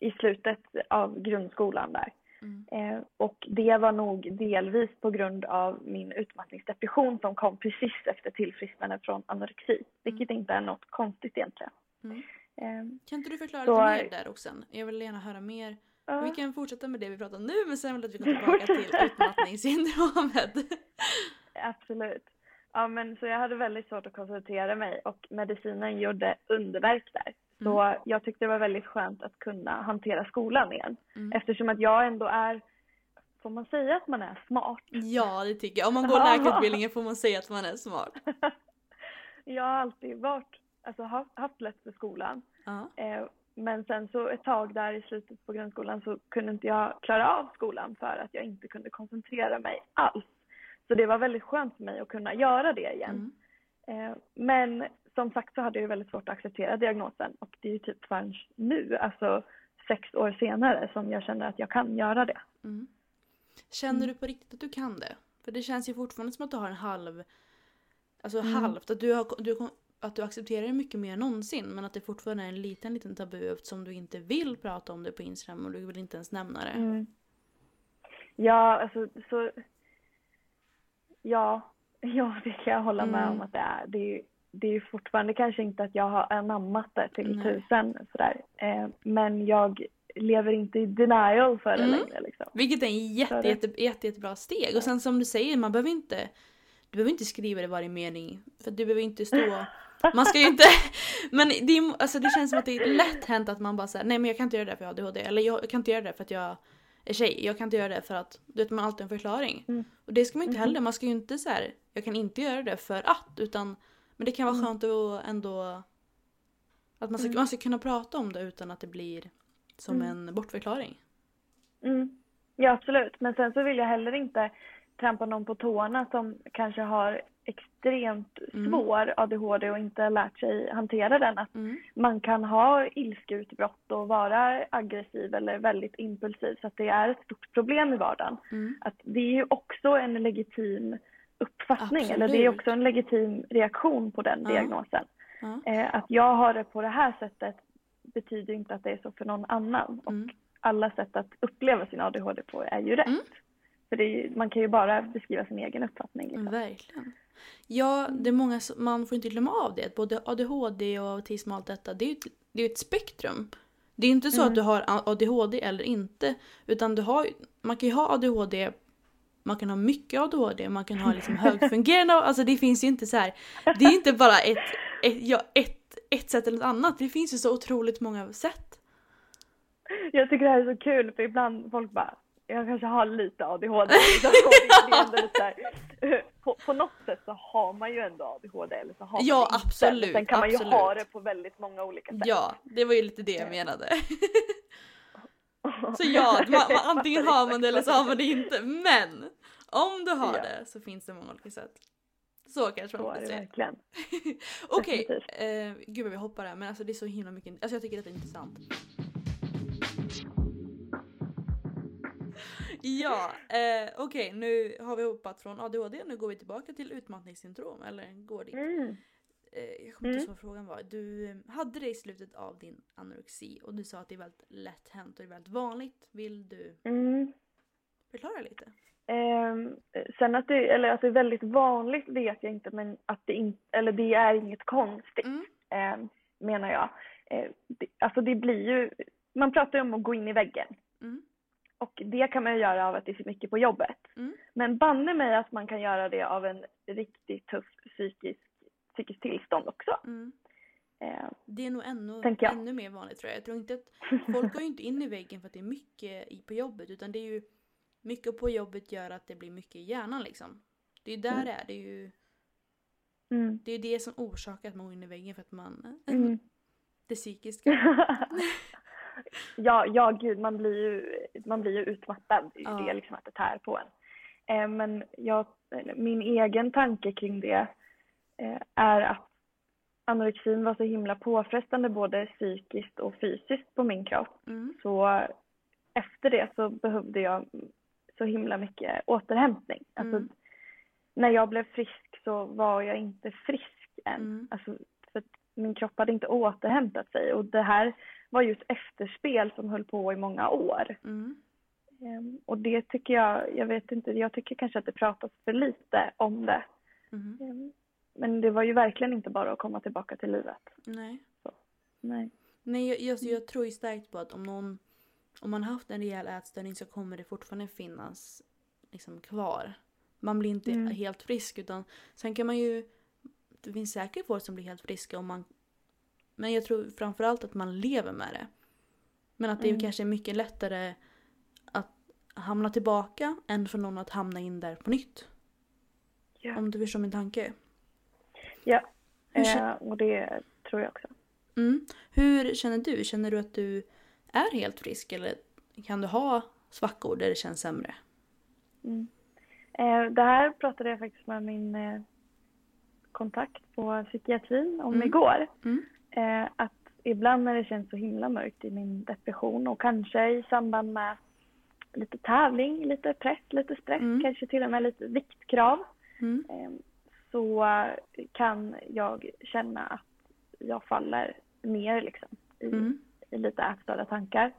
i slutet av grundskolan där. Mm. Eh, och det var nog delvis på grund av min utmattningsdepression som kom precis efter tillfrisknande från anorexi. Vilket inte är något konstigt egentligen. Mm. Eh, Kan inte du förklara Så- lite mer där också? Jag vill gärna höra mer. ja. Vi kan fortsätta med det vi pratar om nu men sen vill jag att vi går tillbaka till utmattningssyndromet. Absolut. Ja, men så jag hade väldigt svårt att koncentrera mig och medicinen gjorde underverk där. Så jag tyckte det var väldigt skönt att kunna hantera skolan igen. Mm. Eftersom att jag ändå är, får man säga att man är smart? Ja det tycker jag. Om man går läkarutbildningen får man säga att man är smart. jag har alltid varit, alltså haft, lätt för skolan. Ja. Eh, men sen så ett tag där i slutet på grundskolan så kunde inte jag klara av skolan för att jag inte kunde koncentrera mig alls. Så det var väldigt skönt för mig att kunna göra det igen. Mm. Eh, Men som sagt så hade jag väldigt svårt att acceptera diagnosen och det är ju typ förrän nu, alltså sex år senare, som jag känner att jag kan göra det. Mm. Känner du på riktigt att du kan det? För det känns ju fortfarande som att du har en halv... Alltså halvt, att du, har, du, att du accepterar det mycket mer än någonsin men att det fortfarande är en liten liten tabu eftersom du inte vill prata om det på Instagram och du vill inte ens nämna det. Mm. Ja, alltså så... Ja, ja det kan jag hålla med Mm. om att det är. Det är ju det är ju fortfarande kanske inte att jag har anammat det till Nej. tusen sådär. Eh, men jag lever inte i denial för det Mm. längre liksom. Vilket är en jätte, det- jätte, jätte, jättebra steg. Och sen som du säger, man behöver inte du behöver inte skriva det i varje mening. För du behöver inte stå... Man ska ju inte... Men det, är, alltså det känns som att det är lätt hänt att man bara säger nej men jag kan inte göra det för jag har ADHD. Eller jag kan inte göra det för att jag är tjej. Jag kan inte göra det för att... Du vet man har alltid en förklaring. Mm. Och det ska man inte heller. Man ska ju inte så här, jag kan inte göra det för att. Utan... Men det kan vara Mm. skönt att ändå... Att man ska, man ska kunna prata om det utan att det blir som en bortförklaring. Mm. Ja, absolut. Men sen så vill jag heller inte trampa någon på tårna som kanske har extremt Mm. svår ADHD och inte lärt sig hantera den. Att Mm. man kan ha ilskeutbrott och vara aggressiv eller väldigt impulsiv så att det är ett stort problem i vardagen. Mm. Att det är ju också en legitim uppfattning eller det är också en legitim reaktion på den Ja. diagnosen. Ja. Eh, att jag har det på det här sättet betyder inte att det är så för någon annan. Och Mm. alla sätt att uppleva sin ADHD på är ju rätt. Mm. För ju- man kan ju bara beskriva sin egen uppfattning. Liksom. Verkligen. Ja, det är många man får inte glömma av det. Både ADHD och autism och allt detta, det är ju ett, det är ett spektrum. Det är inte så att du har ADHD eller inte. Utan du har, man kan ju ha ADHD, man kan ha mycket ADHD, man kan ha liksom högfungerande, alltså det finns ju inte så här. Det är inte bara ett, ett, ja, ett, ett sätt eller ett annat. Det finns ju så otroligt många sätt. Jag tycker det här är så kul för ibland folk bara jag kanske har lite ADHD. Eh, på, på något sätt så har man ju ändå ADHD eller så har man Ja, inte. absolut, Sen kan man ju ha det på väldigt många olika sätt. Ja, det var ju lite det jag menade. Så ja, man, man, antingen har man det eller så har man det inte. Men om du har Ja. det så finns det många olika sätt. Så kanske man det säga. Okej, eh, gud vad vi hoppar här men alltså det är så himla mycket, alltså jag tycker att det är intressant. Ja, eh, okej nu har vi hoppat från ADHD, nu går vi tillbaka till utmattningssyndrom eller går dit. Mm. Eh, jag kommer inte Mm. ihåg vad frågan var. Du eh, hade det i slutet av din anorexi och du sa att det är väldigt lätt hänt och det är väldigt vanligt. Vill du Mm. förklara lite? Ehm, sen att det, eller att det är väldigt vanligt vet jag inte men att det inte, eller det är inget konstigt Mm. ehm, menar jag. Eh, det, alltså det blir ju, man pratar ju om att gå in i väggen. Mm. Och det kan man ju göra av att det är för mycket på jobbet. Mm. Men banne mig att man kan göra det av en riktigt tuff psykisk, psykisk tillstånd också. Mm. Eh, Det är nog ännu, ännu mer vanligt tror jag. Jag tror inte att folk går ju inte in i väggen för att det är mycket på jobbet utan det är ju mycket på jobbet gör att det blir mycket i hjärnan liksom. Det är ju där Mm. det är. Det är ju mm, det, är det som orsakar att man går in i väggen för att man... mm. Det psykiska. ja, ja gud, man blir ju, man blir ju utmattad. Det är Ja. det liksom att det tär på en. Eh, men jag, min egen tanke kring det är att anorexin var så himla påfrestande både psykiskt och fysiskt på min kropp. Mm. Så efter det så behövde jag så himla mycket återhämtning. Alltså, Mm. När jag blev frisk så var jag inte frisk än. Mm. Alltså, för min kropp hade inte återhämtat sig och det här var ju ett efterspel som höll på i många år. Mm. Ehm, Och det tycker jag, jag vet inte, jag tycker kanske att det pratas för lite om det. Mm. Men det var ju verkligen inte bara att komma tillbaka till livet. Nej. Nej. Nej, jag, jag, jag tror ju starkt på att om någon om man haft en rejäl ätstörning så kommer det fortfarande finnas liksom kvar. Man blir inte Mm. helt frisk utan sen kan man ju det finns säkert folk som blir helt friska om man men jag tror framförallt att man lever med det. Men att det Mm. kanske är mycket lättare att hamna tillbaka än för någon att hamna in där på nytt. Ja. Om du förstår min tanke. Ja, eh, och det tror jag också. Mm. Hur känner du? Känner du att du är helt frisk eller kan du ha svackor där det känns sämre? Mm. Eh, det här pratade jag faktiskt med min eh, kontakt på psykiatrin om Mm. igår. Mm. Eh, att ibland när det känns så himla mörkt i min depression och kanske i samband med lite tävling, lite press, lite stress, Mm. kanske till och med lite viktkrav. Så kan jag känna att jag faller ner liksom i, Mm. i lite ätstörda tankar.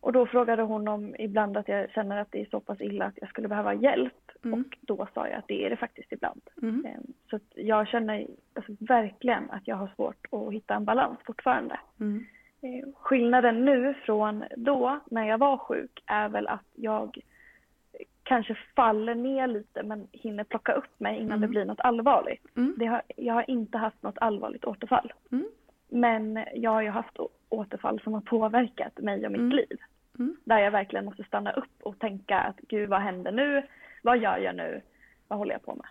Och då frågade hon om ibland att jag känner att det är så pass illa att jag skulle behöva hjälp. Mm. Och då sa jag att det är det faktiskt ibland. Mm. Eh, Så jag känner alltså, verkligen att jag har svårt att hitta en balans fortfarande. Mm. Eh, Skillnaden nu från då, när jag var sjuk, är väl att jag kanske faller ner lite men hinner plocka upp mig innan Mm. det blir något allvarligt. Mm. Det har, jag har inte haft något allvarligt återfall. Mm. Men jag har ju haft återfall som har påverkat mig och mitt Mm. liv. Mm. Där jag verkligen måste stanna upp och tänka att gud vad händer nu? Vad gör jag nu? Vad håller jag på med?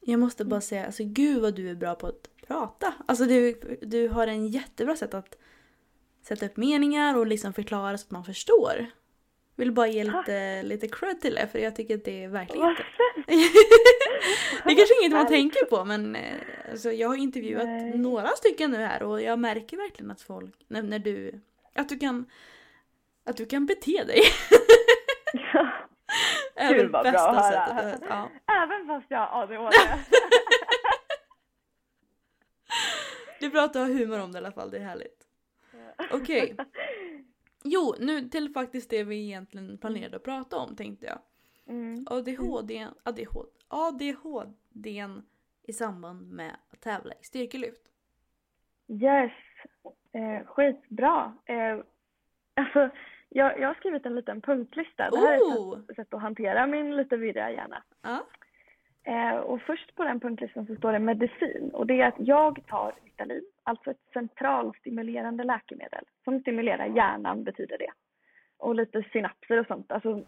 Jag måste bara säga, alltså gud vad du är bra på att prata. Alltså du, du har en jättebra sätt att sätta upp meningar och liksom förklara så att man förstår. Vill bara ge lite, lite cred till det för jag tycker att det är verkligen det är kanske inget man tänker på men eh, alltså, jag har intervjuat Nej. några stycken nu här och jag märker verkligen att folk, när, när du, att du kan, att du kan bete dig. Ja. är Gud, vad bra bästa att höra. sättet. Ja. Även fast jag har ADHD. Det är bra att du har humor om det i alla fall, det är härligt. Okej. Jo, nu till faktiskt det vi egentligen planerade att prata om tänkte jag. Mm. ADHD, ADHD, ADHD i samband med att tävla i styrkelyft. Yes. Eh, skitbra. Eh, alltså, jag, jag har skrivit en liten punktlista. Det här är Oh! ett sätt, sätt att hantera min lite virriga hjärna. Ja. Eh, och först på den punktlistan så står det medicin. Och det är att jag tar Ritalin, alltså ett centralstimulerande läkemedel. Som stimulerar hjärnan betyder det. Och lite synapser och sånt. Alltså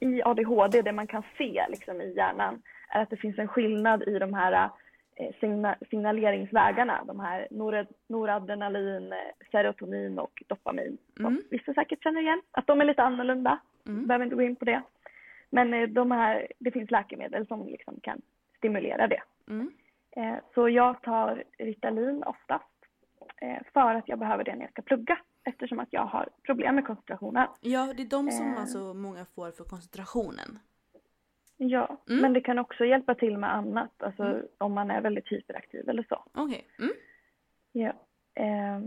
i ADHD, det man kan se liksom i hjärnan är att det finns en skillnad i de här eh, signa signaleringsvägarna. De här norad noradrenalin, eh, serotonin och dopamin. Som Mm. vissa säkert känner igen. Att de är lite annorlunda. Mm. Behöver inte gå in på det. Men eh, de här, det finns läkemedel som liksom kan stimulera det. Mm. Eh, Så jag tar Ritalin oftast eh, för att jag behöver det när jag ska plugga eftersom att jag har problem med koncentrationen. ja, det är de som Eh. alltså många får för koncentrationen. Ja, Mm. men det kan också hjälpa till med annat, alltså om man är väldigt hyperaktiv eller så. Okej. Mm. Ja. Eh,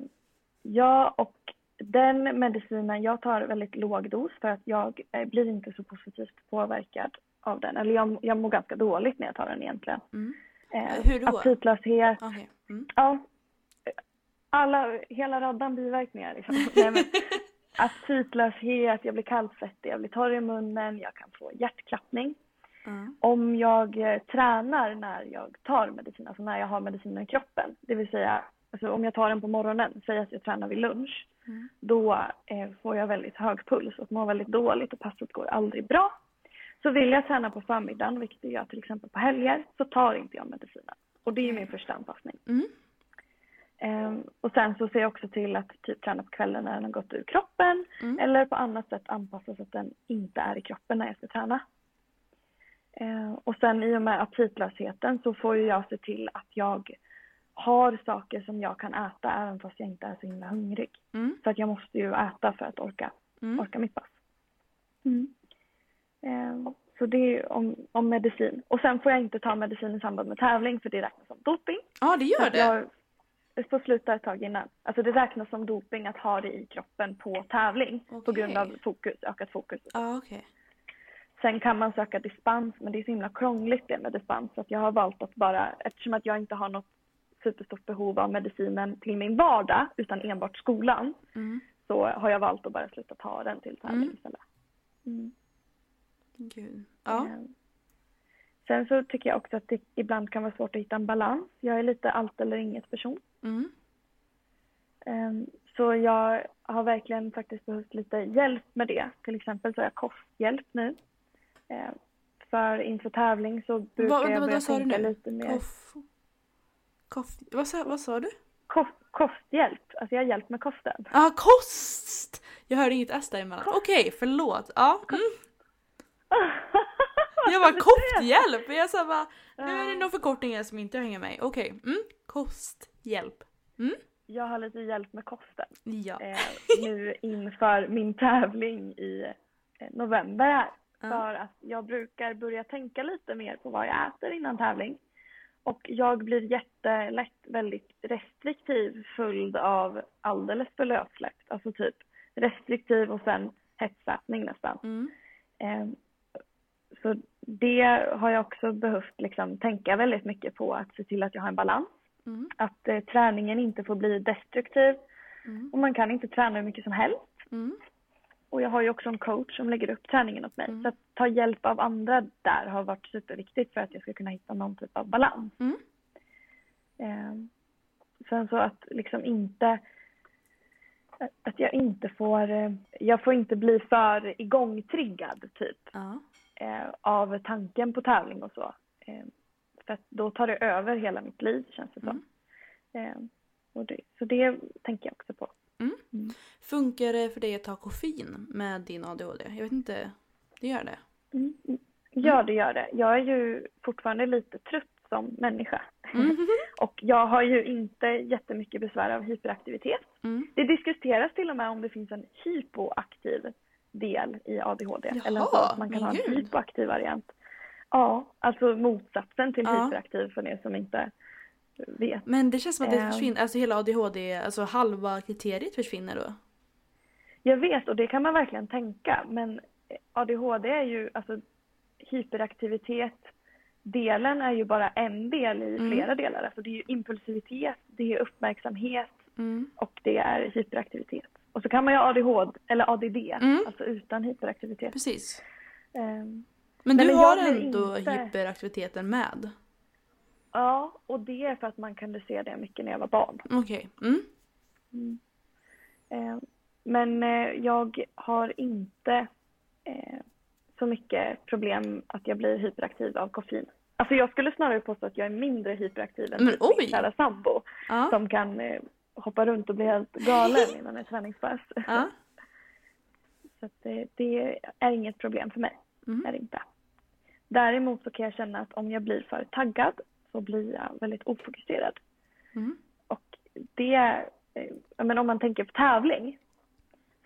ja, och den medicinen, jag tar väldigt låg dos för att jag eh, blir inte så positivt påverkad av den. Eller jag, jag mår ganska dåligt när jag tar den egentligen. Mm. Eh, Hur då? Aptitlöshet, Okej. Mm. ja. Alla, hela raddan biverkningar liksom. Nej, men, aptitlöshet, jag blir kallsvettig, jag blir torr i munnen, jag kan få hjärtklappning. Ja. Om jag eh, tränar när jag tar medicin, alltså när jag har medicinen i kroppen, det vill säga alltså om jag tar den på morgonen, säg att jag tränar vid lunch, Mm. då eh, får jag väldigt hög puls och mår väldigt dåligt och passet går aldrig bra. Så vill jag träna på förmiddagen, vilket jag till exempel på helger, så tar inte jag medicinen. Och det är min första anpassning. Mm. Ehm, och sen så ser jag också till att typ träna på kvällen när den har gått ur kroppen Mm. eller på annat sätt anpassa så att den inte är i kroppen när jag ska träna. Ehm, och sen i och med aptitlösheten så får jag se till att jag har saker som jag kan äta även fast jag inte är så himla hungrig. Mm. För att jag måste ju äta för att orka, Mm. orka mitt pass. Mm. Ehm, så det är om, om medicin. Och sen får jag inte ta medicin i samband med tävling för det räknas som doping. Ja, det Så gör det. Jag får sluta ett tag innan. Alltså det räknas som doping att ha det i kroppen på tävling på Okej. grund av fokus, ökat fokus. Ja, okej. Sen kan man söka dispens men det är så himla krångligt det med dispens så att jag har valt att bara, eftersom att jag inte har något superstort behov av medicinen till min vardag utan enbart skolan Mm. så har jag valt att bara sluta ta den till tävling Mm. istället. Mm. Gud. Ja. Ehm, Sen så tycker jag också att det ibland kan vara svårt att hitta en balans. Jag är lite allt eller inget person. Mm. Ehm, Så jag har verkligen faktiskt behövt lite hjälp med det. Till exempel så har jag kosthjälp nu. Ehm, För inför tävling så brukar Vad, jag börja tänka lite mer. Koff... Koff... Vad sa, vad sa du? Kost, kosthjälp. Alltså jag har hjälp med kosten. Ja, ah, kost! Jag hörde inget S däremellan. Okej, förlåt. Ja. Mm. Jag bara kosthjälp! Jag sa bara, nu är det några förkortningar som inte hänger med. Okej, mm. kosthjälp. Mm. Jag har lite hjälp med kosten. Ja. eh, nu inför min tävling i eh, november här. För att jag brukar börja tänka lite mer på vad jag äter innan tävling. Och jag blir jättelätt väldigt restriktiv följd av alldeles för lössläppt. Alltså typ restriktiv och sen hetsätning nästan. Mm. Eh, så det har jag också behövt liksom tänka väldigt mycket på att se till att jag har en balans. Mm. Att eh, träningen inte får bli destruktiv. Mm. Och man kan inte träna hur mycket som helst. Mm. Och jag har ju också en coach som lägger upp träningen åt mig. Mm. Så att ta hjälp av andra där har varit superviktigt för att jag ska kunna hitta någon typ av balans. Mm. Eh, sen så att liksom inte att jag inte får, jag får inte bli för igångtriggad typ Ja. eh, av tanken på tävling och så. Eh, för att då tar det över hela mitt liv känns det som. Eh, det, så det tänker jag också på. Funkar det för dig att ta koffein med din ADHD? Jag vet inte. Det gör det? Mm. Ja, det gör det. Jag är ju fortfarande lite trött som människa. Mm. Och jag har ju inte jättemycket besvär av hyperaktivitet. Mm. Det diskuteras till och med om det finns en hypoaktiv del i ADHD. Jaha, eller så att man kan ha en hypoaktiv variant. Ja, alltså motsatsen till Ja. hyperaktiv för er som inte vet. Men det känns som att det Ehm. försvinner, alltså hela ADHD, alltså halva kriteriet försvinner då. Jag vet och det kan man verkligen tänka men ADHD är ju alltså hyperaktivitet delen är ju bara en del i Mm. flera delar. Alltså det är ju impulsivitet, det är uppmärksamhet Mm. och det är hyperaktivitet. Och så kan man ju ha ADHD eller ADD, Mm. alltså utan hyperaktivitet. Precis. Ehm, Men du men har ändå inte- hyperaktiviteten med? Ja, och det är för att man kunde se det mycket när jag var barn. Okej. Mm. Eh, Men eh, jag har inte eh, så mycket problem att jag blir hyperaktiv av koffein. Alltså jag skulle snarare påstå att jag är mindre hyperaktiv än Men typ min kära sambo Ja. som kan eh, hoppa runt och bli helt galen innan ett träningspass. Ja. Så att det, det är inget problem för mig. Mm. Är det inte. Däremot så kan jag känna att om jag blir för taggad så blir jag väldigt ofokuserad. Mm. Och det, eh, men om man tänker på tävling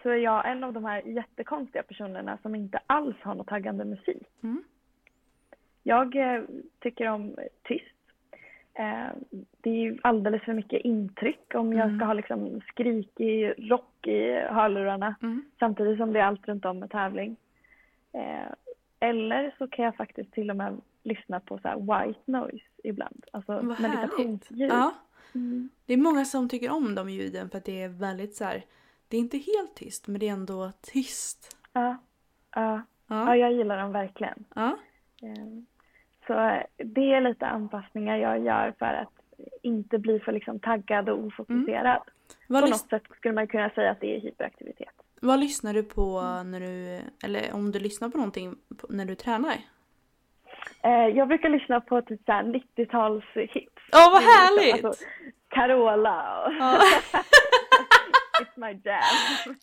så är jag en av de här jättekonstiga personerna som inte alls har något taggande musik. Mm. Jag eh, tycker om tyst. Eh, det är ju alldeles för mycket intryck om jag Mm. ska ha liksom skrikig rock i hörlurarna Mm. samtidigt som det är allt runt om med tävling. Eller så kan jag faktiskt till och med lyssna på så här white noise ibland. Alltså Vad meditationsljud. Ja. Mm. Det är många som tycker om de ljuden för att det är väldigt så här. Det är inte helt tyst men det är ändå tyst. Ja. Ja. ja, Ja. jag gillar dem verkligen. Ja. Eh, Så eh, det är lite anpassningar jag gör för att inte bli för liksom taggad och ofokuserad. Vad, På något sätt skulle man kunna säga att det är hyperaktivitet. vad lyssnar du på när du, eller om du lyssnar på någonting när du tränar? Eh, Jag brukar lyssna på typ så här 90-tals hits. Åh, vad Det är liksom, härligt! Alltså, Carola. Ja. It's my jam.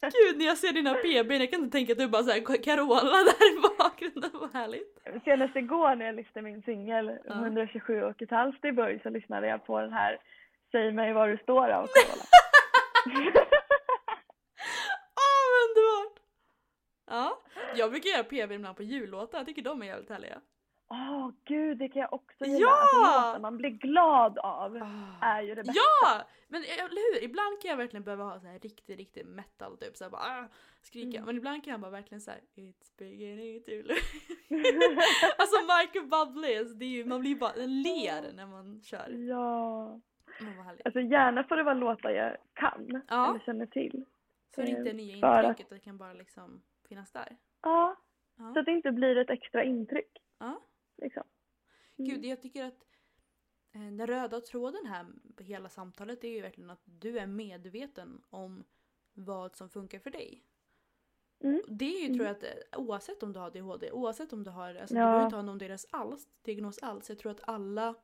Gud när jag ser dina PB, jag kan inte tänka att du bara såhär Carola där i bakgrunden, vad härligt. Senast igår när jag lyfte min singel Ja. 127 och ett halvt i början så lyssnade jag på den här Säg mig var du står av Carola. Åh vad underbart! Ja, jag brukar göra PB ibland på jullåtar, jag tycker de är jävligt härliga. Åh gud, det kan jag också gilla. Ja! Alltså, låtar man blir glad av är ju det bästa. Ja! Men eller hur? Ibland kan jag verkligen behöva ha så här riktig, riktig metal typ såhär bara ah, skrika. Mm. Men ibland kan jag bara verkligen såhär It's beginning to Alltså Michael Bublé, det är ju, man blir bara, ler när man kör. Ja. Härligt. Alltså gärna får det vara låtar jag kan Ja. eller känner till. Så det eh, inte är nya att- intrycket, det kan bara liksom finnas där. Ja, Ja. så att det inte blir ett extra intryck. Ja. Liksom. Mm. Gud, jag tycker att eh, den röda tråden här på hela samtalet är ju verkligen att du är medveten om vad som funkar för dig. Mm. Det är ju tror jag att eh, oavsett om du har ADHD, oavsett om du har, alltså du Ja. behöver inte ha någon deras alls, diagnos alls. Jag tror att alla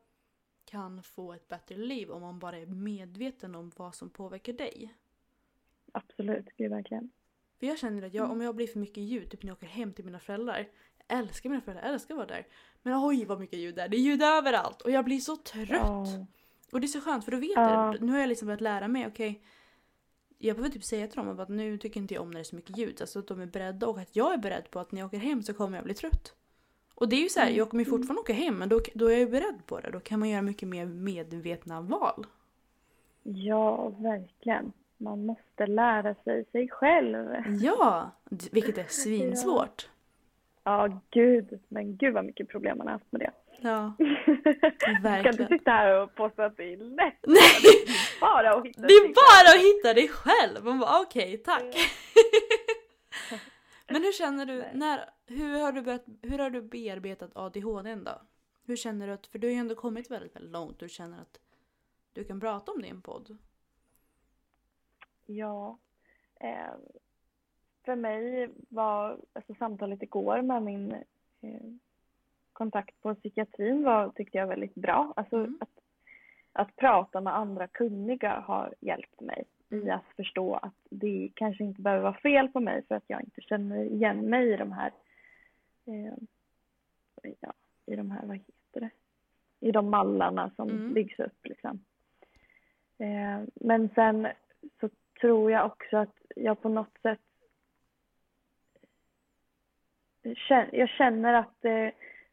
kan få ett bättre liv om man bara är medveten om vad som påverkar dig. Absolut, gud verkligen. För jag känner att jag, om jag blir för mycket ljud, typ när jag åker hem till mina föräldrar. Älskar mina föräldrar, älskar att vara där. Men oj vad mycket ljud det är. Det är ljud överallt och jag blir så trött. Ja. Och det är så skönt för då vet Ja. jag. Nu har jag liksom börjat lära mig, okej. jag behöver typ säga till dem att nu tycker inte jag om när det är så mycket ljud. Alltså att de är beredda och att jag är beredd på att när jag åker hem så kommer jag bli trött. Och det är ju så här, jag kommer ju fortfarande åka hem men då, då är jag ju beredd på det. Då kan man göra mycket mer medvetna val. ja, verkligen. Man måste lära sig sig själv. Ja! Vilket är svinsvårt. Ja, gud. Men gud vad mycket problem man har haft med det. Ja. Ska inte Verkligen. sitta här och påstå att det är lätt. Nej! Bara att hitta Det är bara att hitta dig själv! Man bara okej, tack. Men hur känner du, när, hur, har du börjat, hur har du bearbetat ADHD då? Hur känner du att, för du har ju ändå kommit väldigt, väldigt långt, du känner att du kan prata om det i en podd. Ja. Eh, för mig var alltså, samtalet igår med min eh, kontakt på psykiatrin var, tyckte jag väldigt bra. Alltså Mm. att, att prata med andra kunniga har hjälpt mig i Mm. att förstå att det kanske inte behöver vara fel på mig för att jag inte känner igen mig i de här eh, ja, i de här, vad heter det? I de mallarna som Mm. byggs upp liksom. Eh, men sen så tror jag också att jag på något sätt känner, jag känner att eh,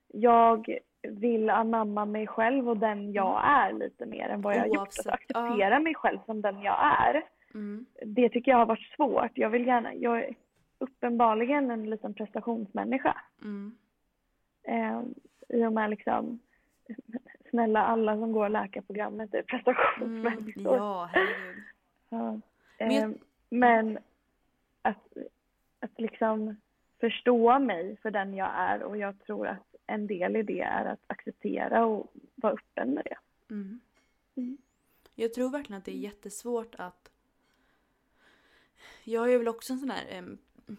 jag vill anamma mig själv och den jag är lite mer än vad jag har gjort. Oavsett, Att acceptera mig själv som den jag är. Mm. Det tycker jag har varit svårt. Jag vill gärna, jag är uppenbarligen en liten prestationsmänniska. Mm. Eh, I och med liksom snälla alla som går läkarprogrammet är Mm. prestationsmänniskor. Ja, herregud. Ja. Men Eh, jag- Men att, att liksom förstå mig för den jag är och jag tror att en del i det är att acceptera och vara öppen med det. Mm. Mm. Jag tror verkligen att det är jättesvårt att... Jag är väl också en sån här...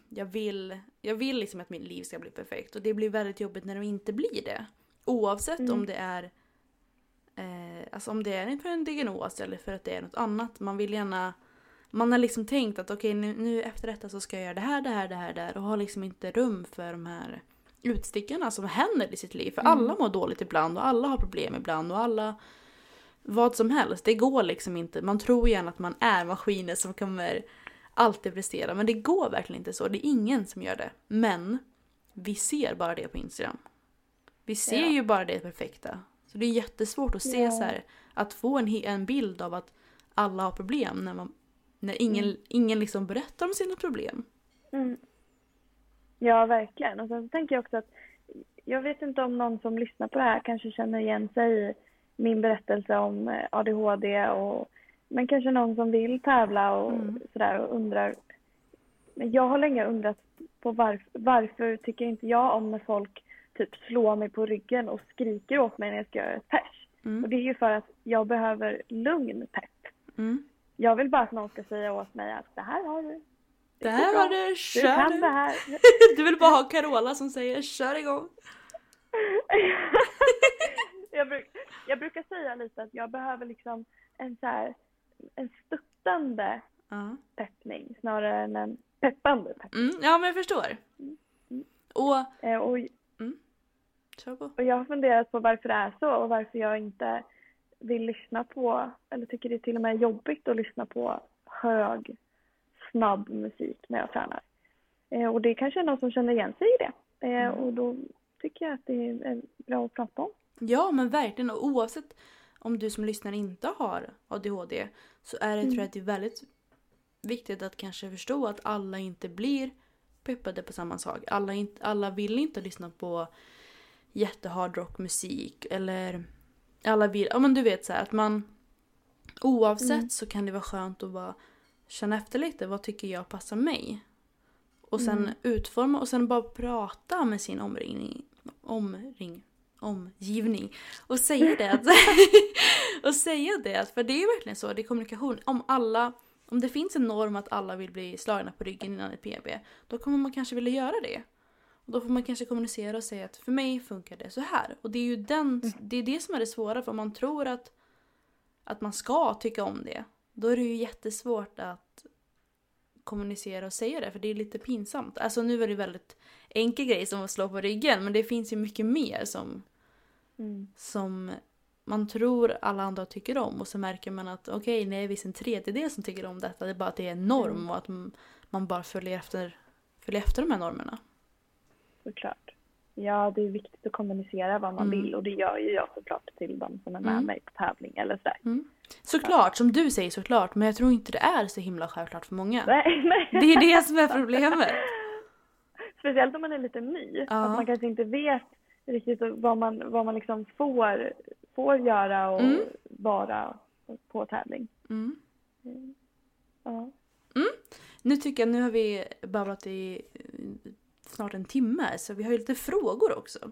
jag vill, jag vill liksom att mitt liv ska bli perfekt och det blir väldigt jobbigt när det inte blir det. Oavsett Mm. om det är eh, alltså om det är för en diagnos eller för att det är något annat. Man vill gärna... Man har liksom tänkt att okej nu, nu efter detta så ska jag göra det här, det här, det här, det här och har liksom inte rum för de här utstickarna som händer i sitt liv. För alla mår dåligt ibland och alla har problem ibland och alla vad som helst. Det går liksom inte. Man tror gärna att man är maskiner som kommer alltid prestera. Men det går verkligen inte så. Det är ingen som gör det. Men vi ser bara det på Instagram. Vi ser Ja. ju bara det perfekta. Så det är jättesvårt att se Ja. så här. Att få en, en bild av att alla har problem när, man, när ingen, ingen liksom berättar om sina problem. Mm. Ja, verkligen. Och sen så tänker jag också att jag vet inte om någon som lyssnar på det här kanske känner igen sig i min berättelse om eh, ADHD och men kanske någon som vill tävla och Mm. sådär och undrar. Men jag har länge undrat på varför, varför tycker inte jag om när folk typ slår mig på ryggen och skriker åt mig när jag ska göra ett pers. Och Mm. det är ju för att jag behöver lugn pepp. Mm. Jag vill bara att någon ska säga åt mig att det här har du. Det går här det, Du kör kan nu. det här. Du vill bara ha Carola som säger kör igång. jag, bruk, jag brukar säga lite att jag behöver liksom en så här, en stuttande Ja. peppning snarare än en peppande peppning. Mm, ja men jag förstår. Och... Eh, och, på. och jag har funderat på varför det är så och varför jag inte vill lyssna på, eller tycker det är till och med jobbigt att lyssna på hög, snabb musik när jag tränar. Eh, och det kanske är någon som känner igen sig i det. Eh, och då tycker jag att det är bra att prata om. Ja men verkligen och oavsett om du som lyssnar inte har ADHD så är det tror jag att det är väldigt viktigt att kanske förstå att alla inte blir peppade på samma sak. Alla, inte, alla vill inte lyssna på jättehard rockmusik eller alla vill, ja men du vet så här att man oavsett så kan det vara skönt att bara känna efter lite, vad tycker jag passar mig? Och sen utforma och sen bara prata med sin omringning, omring, omgivning och säga det. Att, och säga det, för det är ju verkligen så, det är kommunikation. Om alla, om det finns en norm att alla vill bli slagna på ryggen innan ett PB, då kommer man kanske vilja göra det. Och då får man kanske kommunicera och säga att för mig funkar det så här. Och det är ju den, det, är det som är det svåra, för om man tror att, att man ska tycka om det, då är det ju jättesvårt att kommunicera och säga det, för det är lite pinsamt. Alltså nu är det väldigt enkel grej som att slå på ryggen, men det finns ju mycket mer som, som man tror alla andra tycker om och så märker man att okej, det är visst en tredjedel som tycker om detta, det är bara att det är en norm och att man bara följer efter, följer efter de här normerna. Såklart. Ja, det är viktigt att kommunicera vad man vill och det gör ju jag såklart till de som är med mig på tävling eller sådär. Såklart, som du säger såklart, men jag tror inte det är så himla självklart för många. Nej, nej. Det är det som är problemet. Speciellt om man är lite ny. Ja. Att man kanske inte vet riktigt vad man, vad man liksom får, får göra och Mm. vara på tävling. Mm. Ja. Nu tycker jag, nu har vi babblat i snart en timme, så vi har ju lite frågor också.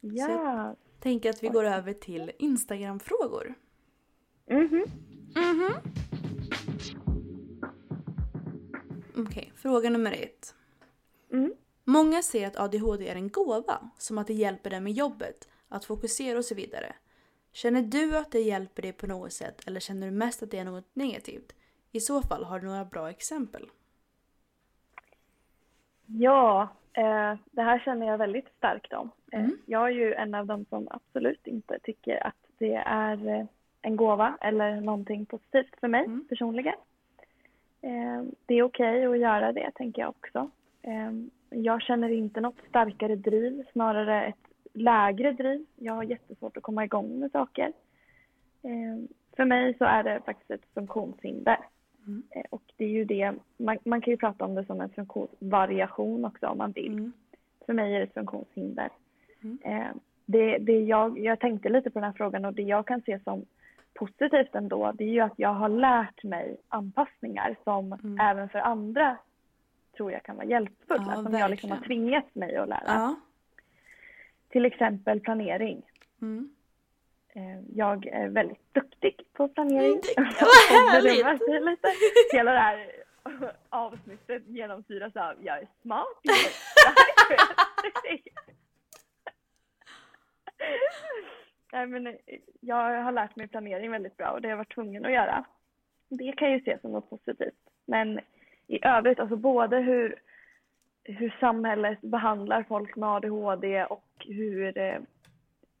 Ja. Tänker att vi går över till Instagram-frågor. Mhm. Okej, fråga nummer ett. Mm. Många säger att ADHD är en gåva, som att det hjälper dem med jobbet, att fokusera och så vidare. Känner du att det hjälper dig på något sätt eller känner du mest att det är något negativt? I så fall, har du några bra exempel? Ja, eh, det här känner jag väldigt starkt om. Eh, Mm. Jag är ju en av dem som absolut inte tycker att det är eh, en gåva eller någonting positivt för mig Mm. personligen. Eh, det är okej att göra det, tänker jag också. Eh, jag känner inte något starkare driv, snarare ett lägre driv. Jag har jättesvårt att komma igång med saker. Eh, för mig så är det faktiskt ett funktionshinder. Eh, Och det är ju det, man, man kan ju prata om det som en funktionsvariation också om man vill. Mm. För mig är det ett funktionshinder. Eh, det, det jag, jag tänkte lite på den här frågan och det jag kan se som positivt ändå det är ju att jag har lärt mig anpassningar som även för andra tror jag kan vara hjälpfulla. Ja, som jag liksom har verkligen. tvingat mig att lära. Ja. Till exempel planering. Mm. Eh, Jag är väldigt duktig på planering. Vad härligt! lite. Hela det här avsnittet genomsyras av jag är smart, jag är stark. Nej, men eh, jag har lärt mig planering väldigt bra och det har jag varit tvungen att göra. Det kan ju se som något positivt. Men i övrigt, alltså både hur, hur samhället behandlar folk med ADHD och hur eh,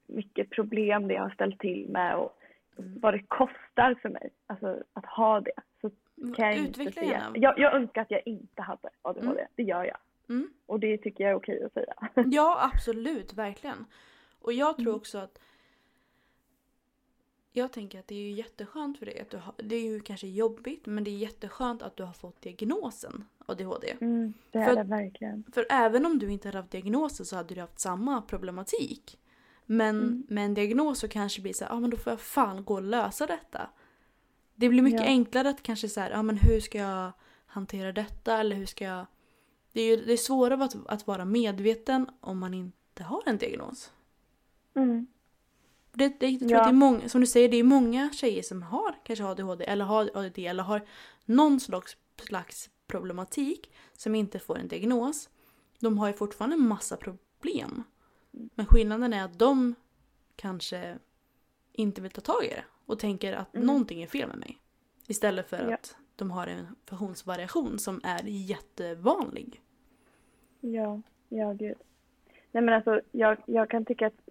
mycket problem det har ställt till med och vad det kostar för mig alltså, att ha det. Så kan jag inte Utveckla se. gärna. Jag, jag önskar att jag inte hade ADHD, det gör jag. Mm. Och det tycker jag är okej att säga. Ja, absolut. Verkligen. Och jag tror också att... Jag tänker att det är ju jätteskönt för dig. Att du har, det är ju kanske jobbigt, men det är jätteskönt att du har fått diagnosen ADHD. Mm, det är För- det verkligen. För även om du inte hade haft diagnosen så hade du haft samma problematik. Men med en diagnos så kanske det blir så här, ah, men då får jag fan gå och lösa detta. Det blir mycket Ja. enklare att kanske så här, ah, men hur ska jag hantera detta eller hur ska jag... Det är ju det är svårare att, att vara medveten om man inte har en diagnos. Mm. Det, det, jag tror Ja. att det är många, som du säger, det är många tjejer som har kanske ADHD eller har ADD eller har någon slags, slags problematik som inte får en diagnos. De har ju fortfarande en massa problem. Men skillnaden är att de kanske inte vill ta tag i det. och tänker att Mm. någonting är fel med mig. Istället för Ja. att de har en funktionsvariation som är jättevanlig. Ja, ja gud. Nej men alltså jag, jag kan tycka att,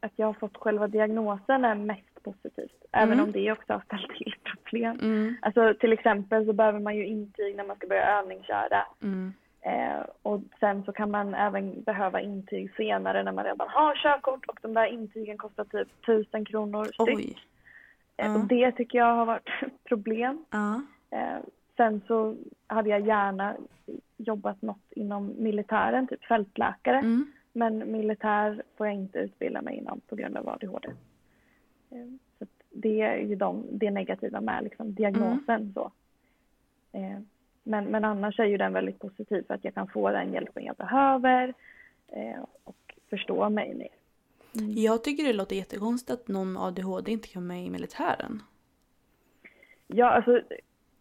att jag har fått själva diagnosen är mest positivt. Även Mm. om det också har ställt till problem. Mm, Alltså till exempel så behöver man ju intyg när man ska börja övningsköra. mm, Eh, och sen så kan man även behöva intyg senare när man redan har körkort och de där intygen kostar typ tusen kronor styck. Eh, och det tycker jag har varit problem. Eh, sen så hade jag gärna jobbat något inom militären, typ fältläkare. Mm. Men militär får jag inte utbilda mig inom på grund av ADHD. Eh, Så det är ju de, det negativa med liksom diagnosen. Så. Men, men annars är ju den väldigt positiv för att jag kan få den hjälpen jag behöver eh, och förstå mig mer. Jag tycker det låter jättekonstigt att någon med ADHD inte kan vara med i militären. Ja, alltså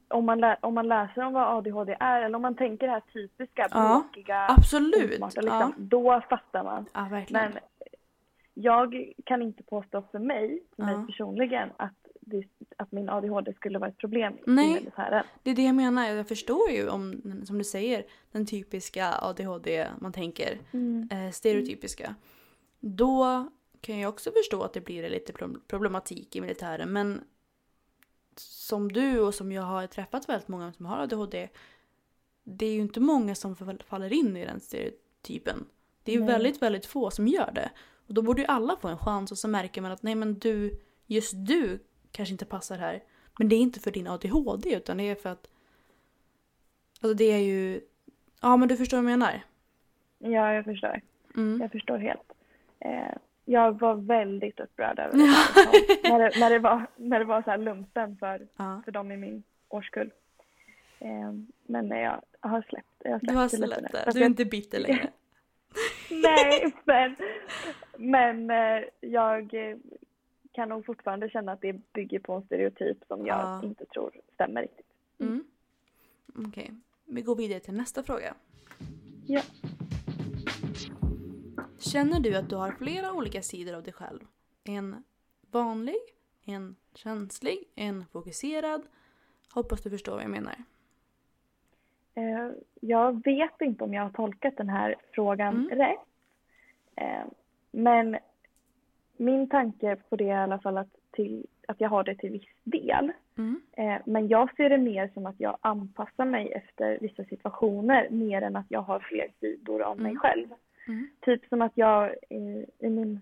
om man, lä- om man läser om vad ADHD är eller om man tänker det här typiska Ja, bråkiga, absolut. osmarta, liksom, Ja. då fattar man. Ja, verkligen. Men jag kan inte påstå för mig, för mig Ja. personligen, att, att min ADHD skulle vara ett problem Nej. i militären. Det är det jag menar. Jag förstår ju om, som du säger, den typiska ADHD man tänker. Mm. Eh, stereotypiska. Då kan jag också förstå att det blir lite pro- problematik i militären. Men som du och som jag har träffat väldigt många som har ADHD. Det är ju inte många som fall- faller in i den stereotypen. Det är ju väldigt, väldigt få som gör det. Och då borde ju alla få en chans och så märker man att nej men du, just du kanske inte passar här. Men det är inte för din ADHD utan det är för att Alltså det är ju Ja men du förstår vad jag menar. Ja, jag förstår. Mm. Jag förstår helt. Eh, jag var väldigt upprörd över det här, när, det, när det var, när det var så här lumpen för, Ja. för dem i min årskull. Eh, men jag har släppt, jag har Du har det släppt det. Du är jag- inte bitter längre. Nej, men, men eh, jag kan nog fortfarande känna att det bygger på en stereotyp som jag Ja. inte tror stämmer riktigt. Mm. Okej. Vi går vidare till nästa fråga. Ja. Känner du att du har flera olika sidor av dig själv? En vanlig, en känslig, en fokuserad. Hoppas du förstår vad jag menar. Eh, jag vet inte om jag har tolkat den här frågan Mm. rätt. Eh, men min tanke på det är i alla fall att, till, att jag har det till viss del. Mm. Eh, men jag ser det mer som att jag anpassar mig efter vissa situationer mer än att jag har fler sidor av mig Mm. själv. Mm. Typ som att jag eh, i min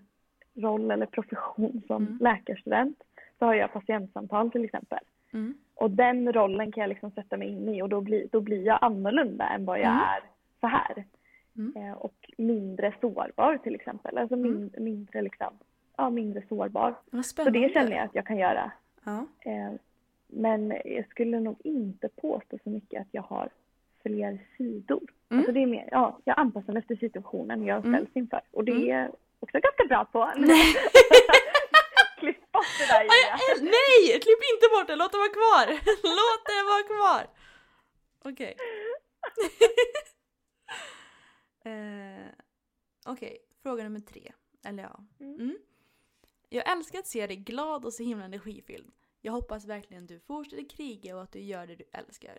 roll eller profession som Mm. läkarstudent så har jag patientsamtal till exempel. Mm. Och den rollen kan jag liksom sätta mig in i och då blir, då blir jag annorlunda än vad jag Mm. är så här. Eh, och mindre sårbar till exempel. Alltså min, mindre liksom, ja mindre sårbar. Så det känner jag att jag kan göra. Ja. Eh, men jag skulle nog inte påstå så mycket att jag har fler sidor. Mm. Alltså det är mer, ja, jag anpassar mig efter situationen jag Mm. ställs inför. Och det Mm. är också ganska bra på. Nej. Klipp bort det där Julia. aj, nej! Klipp inte bort det, låt det vara kvar! Låt det vara kvar! Okej. eh, Okej, fråga nummer tre. Eller ja. Mm. Jag älskar att se dig glad och så himla energifylld. Jag hoppas verkligen du fortsätter kriga och att du gör det du älskar.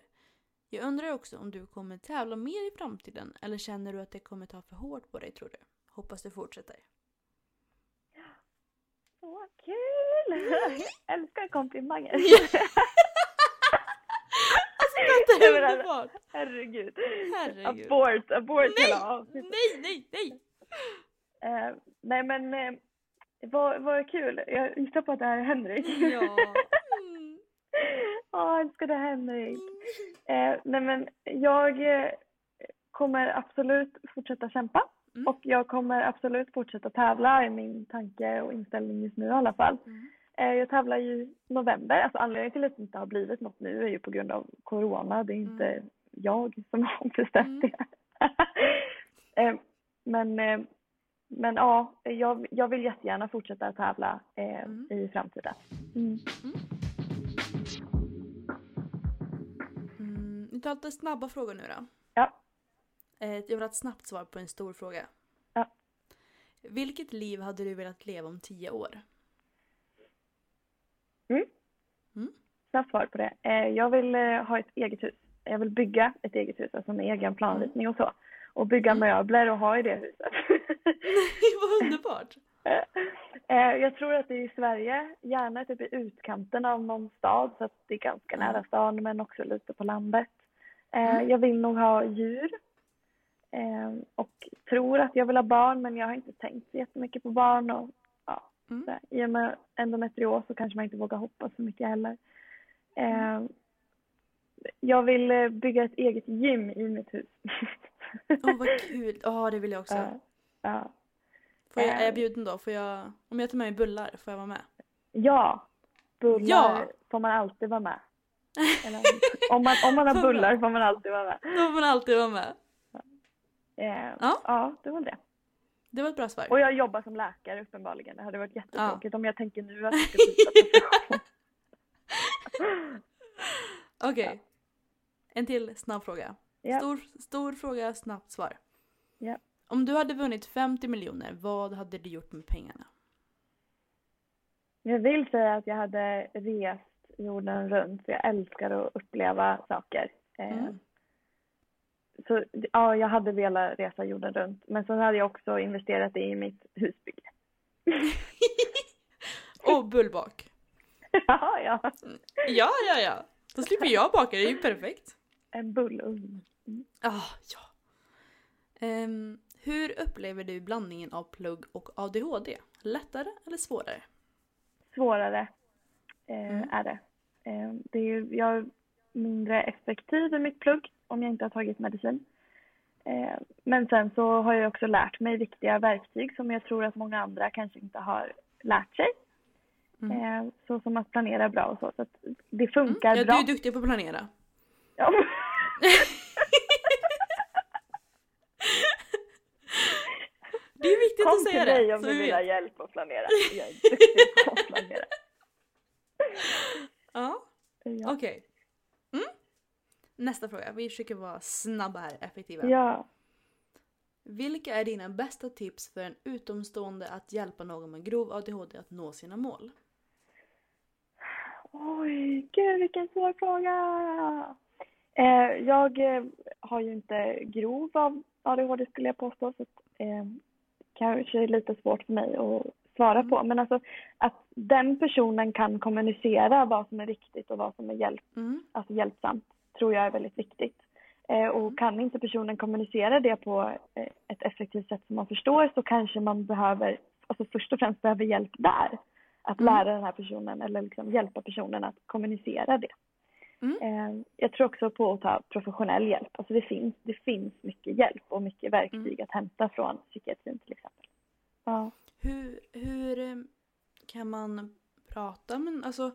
Jag undrar också om du kommer tävla mer i framtiden eller känner du att det kommer ta för hårt på dig tror du? Hoppas du fortsätter. Så kul! Jag älskar komplimanger. Det Nej, är alltså, underbart! Herregud. Herregud. Abort, abort Nej! hela avsnittet. Nej, nej, nej! Eh, nej men eh, vad, vad kul. Jag gissar på att det här är Henrik. Ja. Mm. Ja, det Henrik. Eh, nej men jag eh, kommer absolut fortsätta kämpa. Mm. Och jag kommer absolut fortsätta tävla i min tanke och inställning just nu i alla fall. Mm. Eh, jag tävlar ju i november. Alltså anledningen till att det inte har blivit något nu är ju på grund av corona. Det är inte jag som har bestämt Mm. det. eh, men, eh, men ja, jag, jag vill jättegärna fortsätta tävla eh, Mm. i framtiden. Mm. Mm, vi tar lite snabba frågor nu då. Ja. Eh, Jag vill ha ett snabbt svar på en stor fråga. Ja. Vilket liv hade du velat leva om tio år? Mm. snabbt svar på det. Eh, jag vill eh, ha ett eget hus. Jag vill bygga ett eget hus, alltså med egen planritning och så. Och bygga möbler och ha i det huset. Vad underbart! Eh, jag tror att det är i Sverige, gärna typ i utkanten av någon stad så att det är ganska nära stan men också lite på landet. Eh, Jag vill nog ha djur. Eh, och tror att jag vill ha barn men jag har inte tänkt så jättemycket på barn och ja, Mm. så i och med endometrios så kanske man inte vågar hoppas så mycket heller. Eh, jag vill bygga ett eget gym i mitt hus. Åh vad kul! Ja det vill jag också. Ja, ja. Får jag, är jag bjuden då? Får jag, om jag tar med mig bullar, får jag vara med? Ja, bullar Ja. får man alltid vara med. Eller, om, man, om man har bullar får man alltid vara med. Då får man alltid vara med. Eh, Ja. ja, det var det. Det var ett bra svar. Och jag jobbar som läkare uppenbarligen. Det hade varit jättetråkigt om jag tänker nu att jag ska byta profession. Okej. En till snabb fråga. Ja. Stor, stor fråga, snabbt svar. Ja. Om du hade vunnit 50 miljoner, vad hade du gjort med pengarna? Jag vill säga att jag hade rest jorden runt för jag älskar att uppleva saker. Eh, Mm. Så ja, jag hade velat resa jorden runt. Men så hade jag också investerat i mitt husbygge. Och bullbak. ja, ja. Ja, ja, ja. Då slipper jag baka, det är ju perfekt. En bullugn. Ah, ja. Ehm, hur upplever du blandningen av plugg och ADHD? Lättare eller svårare? svårare eh, Mm. är det. Eh, det är jag är mindre effektiv i mitt plugg om jag inte har tagit medicin. Eh, men sen så har jag också lärt mig viktiga verktyg som jag tror att många andra kanske inte har lärt sig. Mm. Eh, så som att planera bra och så. så det funkar Ja, du bra. är duktig på att planera. Ja. Det är viktigt Kom att säga till det. mig om du vi vill ha hjälp att planera. Jag är duktig på att planera. Ja, Ja. okej. Mm. Nästa fråga. Vi försöker vara snabba här, effektiva. ja. Vilka är dina bästa tips för en utomstående att hjälpa någon med grov ADHD att nå sina mål? Oj, gud vilken svår fråga. Eh, jag eh, har ju inte grov av ADHD skulle jag påstå. Så att, eh, kanske är lite svårt för mig att svara på. Men alltså att den personen kan kommunicera vad som är riktigt och vad som är hjälp, Mm. alltså hjälpsamt tror jag är väldigt viktigt. Eh, och kan inte personen kommunicera det på eh, ett effektivt sätt som man förstår så kanske man behöver, alltså först och främst behöver hjälp där. Att Mm. lära den här personen eller liksom hjälpa personen att kommunicera det. Mm. Eh, jag tror också på att ta professionell hjälp. Alltså det finns, det finns mycket hjälp och mycket verktyg Mm. att hämta från psykiatrin till exempel. Ja. Hur, hur eh, kan man prata med, alltså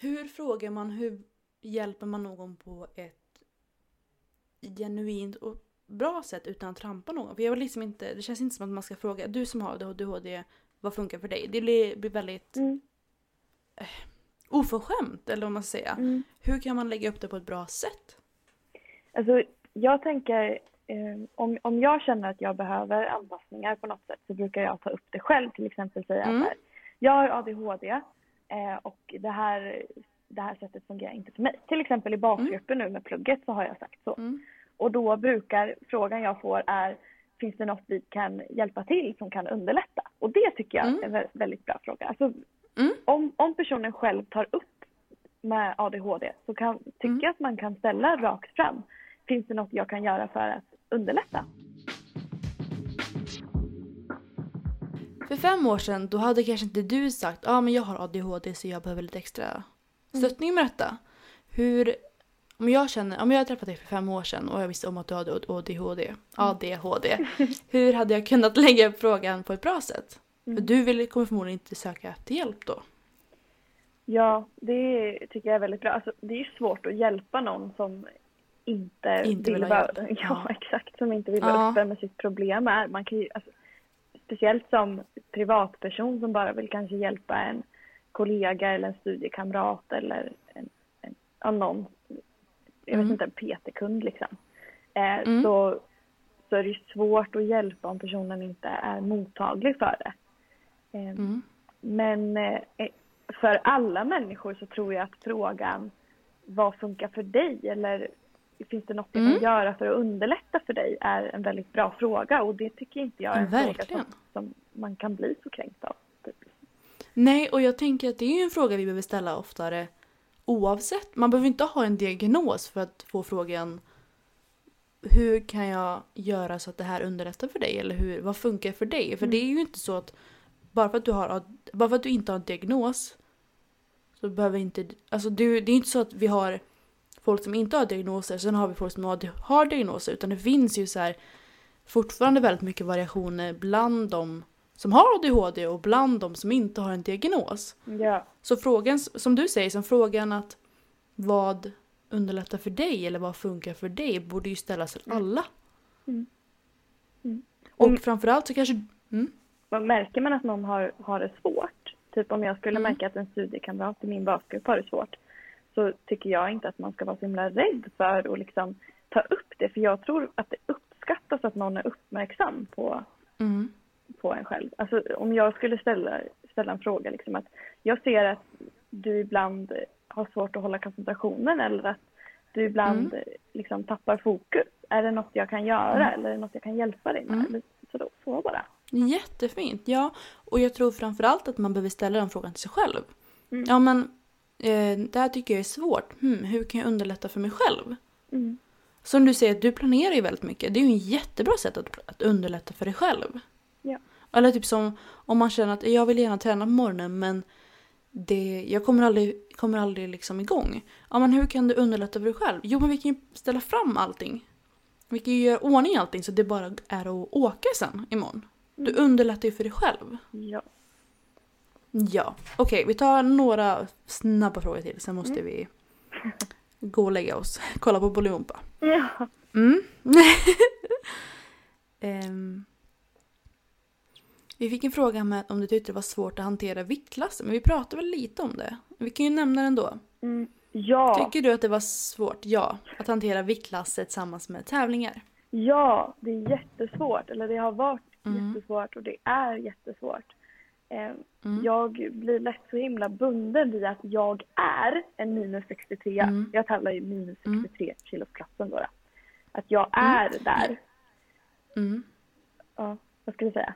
hur frågar man, hur hjälper man någon på ett genuint och bra sätt utan att trampa någon? För jag vill liksom inte, det känns inte som att man ska fråga, du som har ADHD, vad funkar för dig? Det blir, blir väldigt Mm. Oförskämt, eller vad man ska säga. Mm. Hur kan man lägga upp det på ett bra sätt? Alltså, jag tänker, eh, om, om jag känner att jag behöver anpassningar på något sätt så brukar jag ta upp det själv. Till exempel säga Mm. här, jag har ADHD eh, och det här, det här sättet fungerar inte för mig. Till exempel i basgruppen nu med plugget så har jag sagt så. Mm. Och då brukar frågan jag får är, finns det något vi kan hjälpa till som kan underlätta? Och det tycker jag Mm. är en vä- väldigt bra fråga. Alltså, Mm. Om, om personen själv tar upp med ADHD så kan, tycker Mm. jag att man kan ställa rakt fram. Finns det något jag kan göra för att underlätta? För fem år sedan då hade kanske inte du sagt ja ah, men jag har ADHD så jag behöver lite extra stöttning med detta. Hur, om jag känner, om jag hade träffat dig för fem år sedan och jag visste om att du hade ADHD, ADHD hur hade jag kunnat lägga upp frågan på ett bra sätt? För du kommer förmodligen inte söka efter hjälp då. Ja, det tycker jag är väldigt bra. Alltså, det är ju svårt att hjälpa någon som inte, Inte vill ha vara. Ja, Ja. exakt. Som inte vill Ja. vara öppen med sitt problem är. Man kan ju, alltså, speciellt som privatperson som bara vill kanske hjälpa en kollega eller en studiekamrat eller en, en, ja, någon, jag vet Mm. inte, en PT-kund liksom. Eh, Mm. så, så är det ju svårt att hjälpa om personen inte är mottaglig för det. Eh, Mm. men eh, för alla människor så tror jag att frågan vad funkar för dig eller finns det något jag kan göra för att underlätta för dig är en väldigt bra fråga och det tycker inte jag är en fråga Verkligen. som, som man kan bli så kränkt av. Typ. Nej, och jag tänker att det är ju en fråga vi behöver ställa oftare oavsett. Man behöver inte ha en diagnos för att få frågan hur kan jag göra så att det här underlättar för dig? Eller hur, vad funkar för dig? För det är ju inte så att bara för att du, har, bara för att du inte har en diagnos så behöver inte... Alltså du, det är inte så att vi har folk som inte har diagnoser, sen har vi folk som har, diagnoser. Utan det finns ju så här fortfarande väldigt mycket variationer bland de som har ADHD och bland de som inte har en diagnos. Ja, Så frågan, som du säger, som frågan att vad underlättar för dig eller vad funkar för dig borde ju ställas till alla. Mm. Mm. Och Om- framförallt så kanske... Mm, märker man att någon har, har det svårt, typ om jag skulle Mm. märka att en studiekamrat i min basgrupp har det svårt, så tycker jag inte att man ska vara så himla rädd för att liksom ta upp det. För jag tror att det uppskattas att någon är uppmärksam på, mm, på en själv. Alltså om jag skulle ställa, ställa en fråga liksom att jag ser att du ibland har svårt att hålla koncentrationen eller att du ibland liksom tappar fokus. Är det något jag kan göra eller är det något jag kan hjälpa dig med? Mm. Så, då, så bara. Jättefint, ja. Och jag tror framförallt att man behöver ställa den frågan till sig själv. Mm. Ja men, eh, det här tycker jag är svårt. Hmm, hur kan jag underlätta för mig själv? Mm. Som du säger, du planerar ju väldigt mycket. Det är ju en jättebra sätt att, att underlätta för dig själv. Ja. Eller typ som om man känner att jag vill gärna träna på morgonen men det, jag kommer aldrig, kommer aldrig liksom igång. Ja men hur kan du underlätta för dig själv? Jo men vi kan ju ställa fram allting. Vi kan ju göra ordning allting så det bara är att åka sen imorgon. Du underlättar ju för dig själv. Ja. Ja, okej vi tar några snabba frågor till sen måste vi gå och lägga oss. Kolla på Bolibompa. Ja. Mm. Ehm. vi fick en fråga med om du tyckte det var svårt att hantera viktklasser, men vi pratade väl lite om det. Vi kan ju nämna det ändå. Mm. Ja. Tycker du att det var svårt, ja, att hantera viktklasser tillsammans med tävlingar? ja, det är jättesvårt. Eller det har varit Mm. jättesvårt och det är jättesvårt. Eh, Mm. Jag blir lätt så himla bunden vid att jag är en minus 63. Mm. Jag tävlar ju minus Mm. 63 kilos klassen då. Att jag är där. Mm. Ja, vad ska vi säga?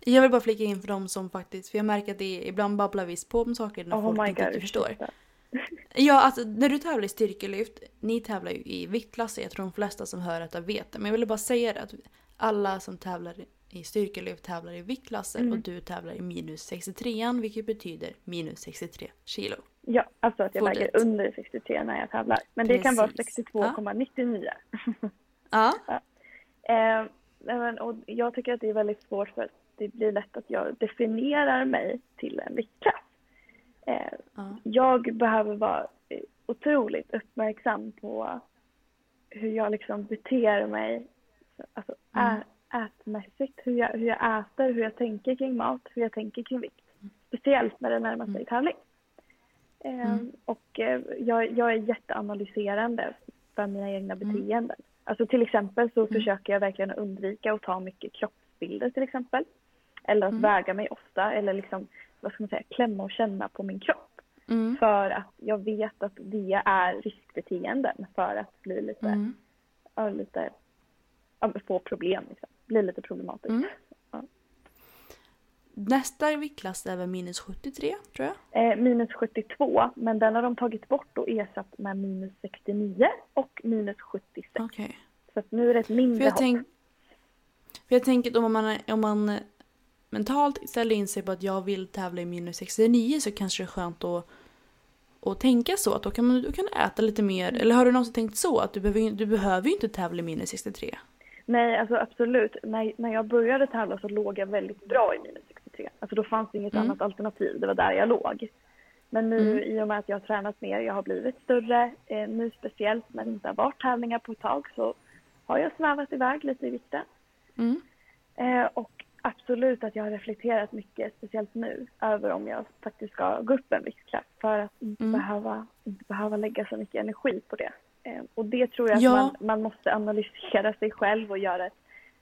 Jag vill bara flika in för dem som faktiskt, för jag märker att det är, ibland babblar vi på om saker när Oh folk inte god, förstår. ursäkta. Ja, alltså när du tävlar i styrkelyft, ni tävlar ju i viktklasser, jag tror de flesta som hör detta vet det. Men jag ville bara säga det att alla som tävlar i styrkelyft tävlar i viktklasser Mm. och du tävlar i minus 63 vilket betyder minus 63 kilo. Ja, alltså att jag Får väger under 63 när jag tävlar. Men det kan vara Precis. 62,99. Ja. Eh, nej, men, och jag tycker att det är väldigt svårt för att det blir lätt att jag definierar mig till en viktklass. Eh, ja. jag behöver vara eh, otroligt uppmärksam på hur jag liksom beter mig, alltså ä, ätmässigt, hur jag, hur jag äter, hur jag tänker kring mat, hur jag tänker kring vikt. Speciellt när det närmar sig tävling. Eh, Och eh, jag, jag är jätteanalyserande för mina egna beteenden. Alltså till exempel så försöker jag verkligen undvika att ta mycket kroppsbilder till exempel. Eller att väga mig ofta eller liksom, vad ska man säga, klämma och känna på min kropp. Mm. För att jag vet att det är riskbeteenden för att bli lite, Mm. lite, få problem liksom. Bli lite problematiskt. Mm. Nästa viktklass är väl minus 73 tror jag. Eh, minus 72, men den har de tagit bort och ersatt med minus 69 och minus 76. Okej. Så att nu är det ett För mindre jag, hopp. tänk, för jag tänker om man, om man eh, mentalt ställer in sig på att jag vill tävla i minus 69 så kanske det är skönt att, att tänka så. Att då kan, man, då kan äta lite mer. Eller har du någonsin tänkt så? Att du behöver, ju- du behöver ju inte tävla i minus 63. Nej, alltså absolut. När, när jag började tävla så låg jag väldigt bra i minus 63. Alltså då fanns det inget Mm. annat alternativ. Det var där jag låg. Men nu Mm. i och med att jag har tränat mer, jag har blivit större, eh, nu speciellt när det inte har varit tävlingar på ett tag så har jag svävat iväg lite i vikten. Mm. Eh, och absolut att jag har reflekterat mycket, speciellt nu, över om jag faktiskt ska gå upp en viktklass för att inte, Mm. behöva, inte behöva lägga så mycket energi på det. Eh, och det tror jag att Ja. man, man måste analysera sig själv och göra ett,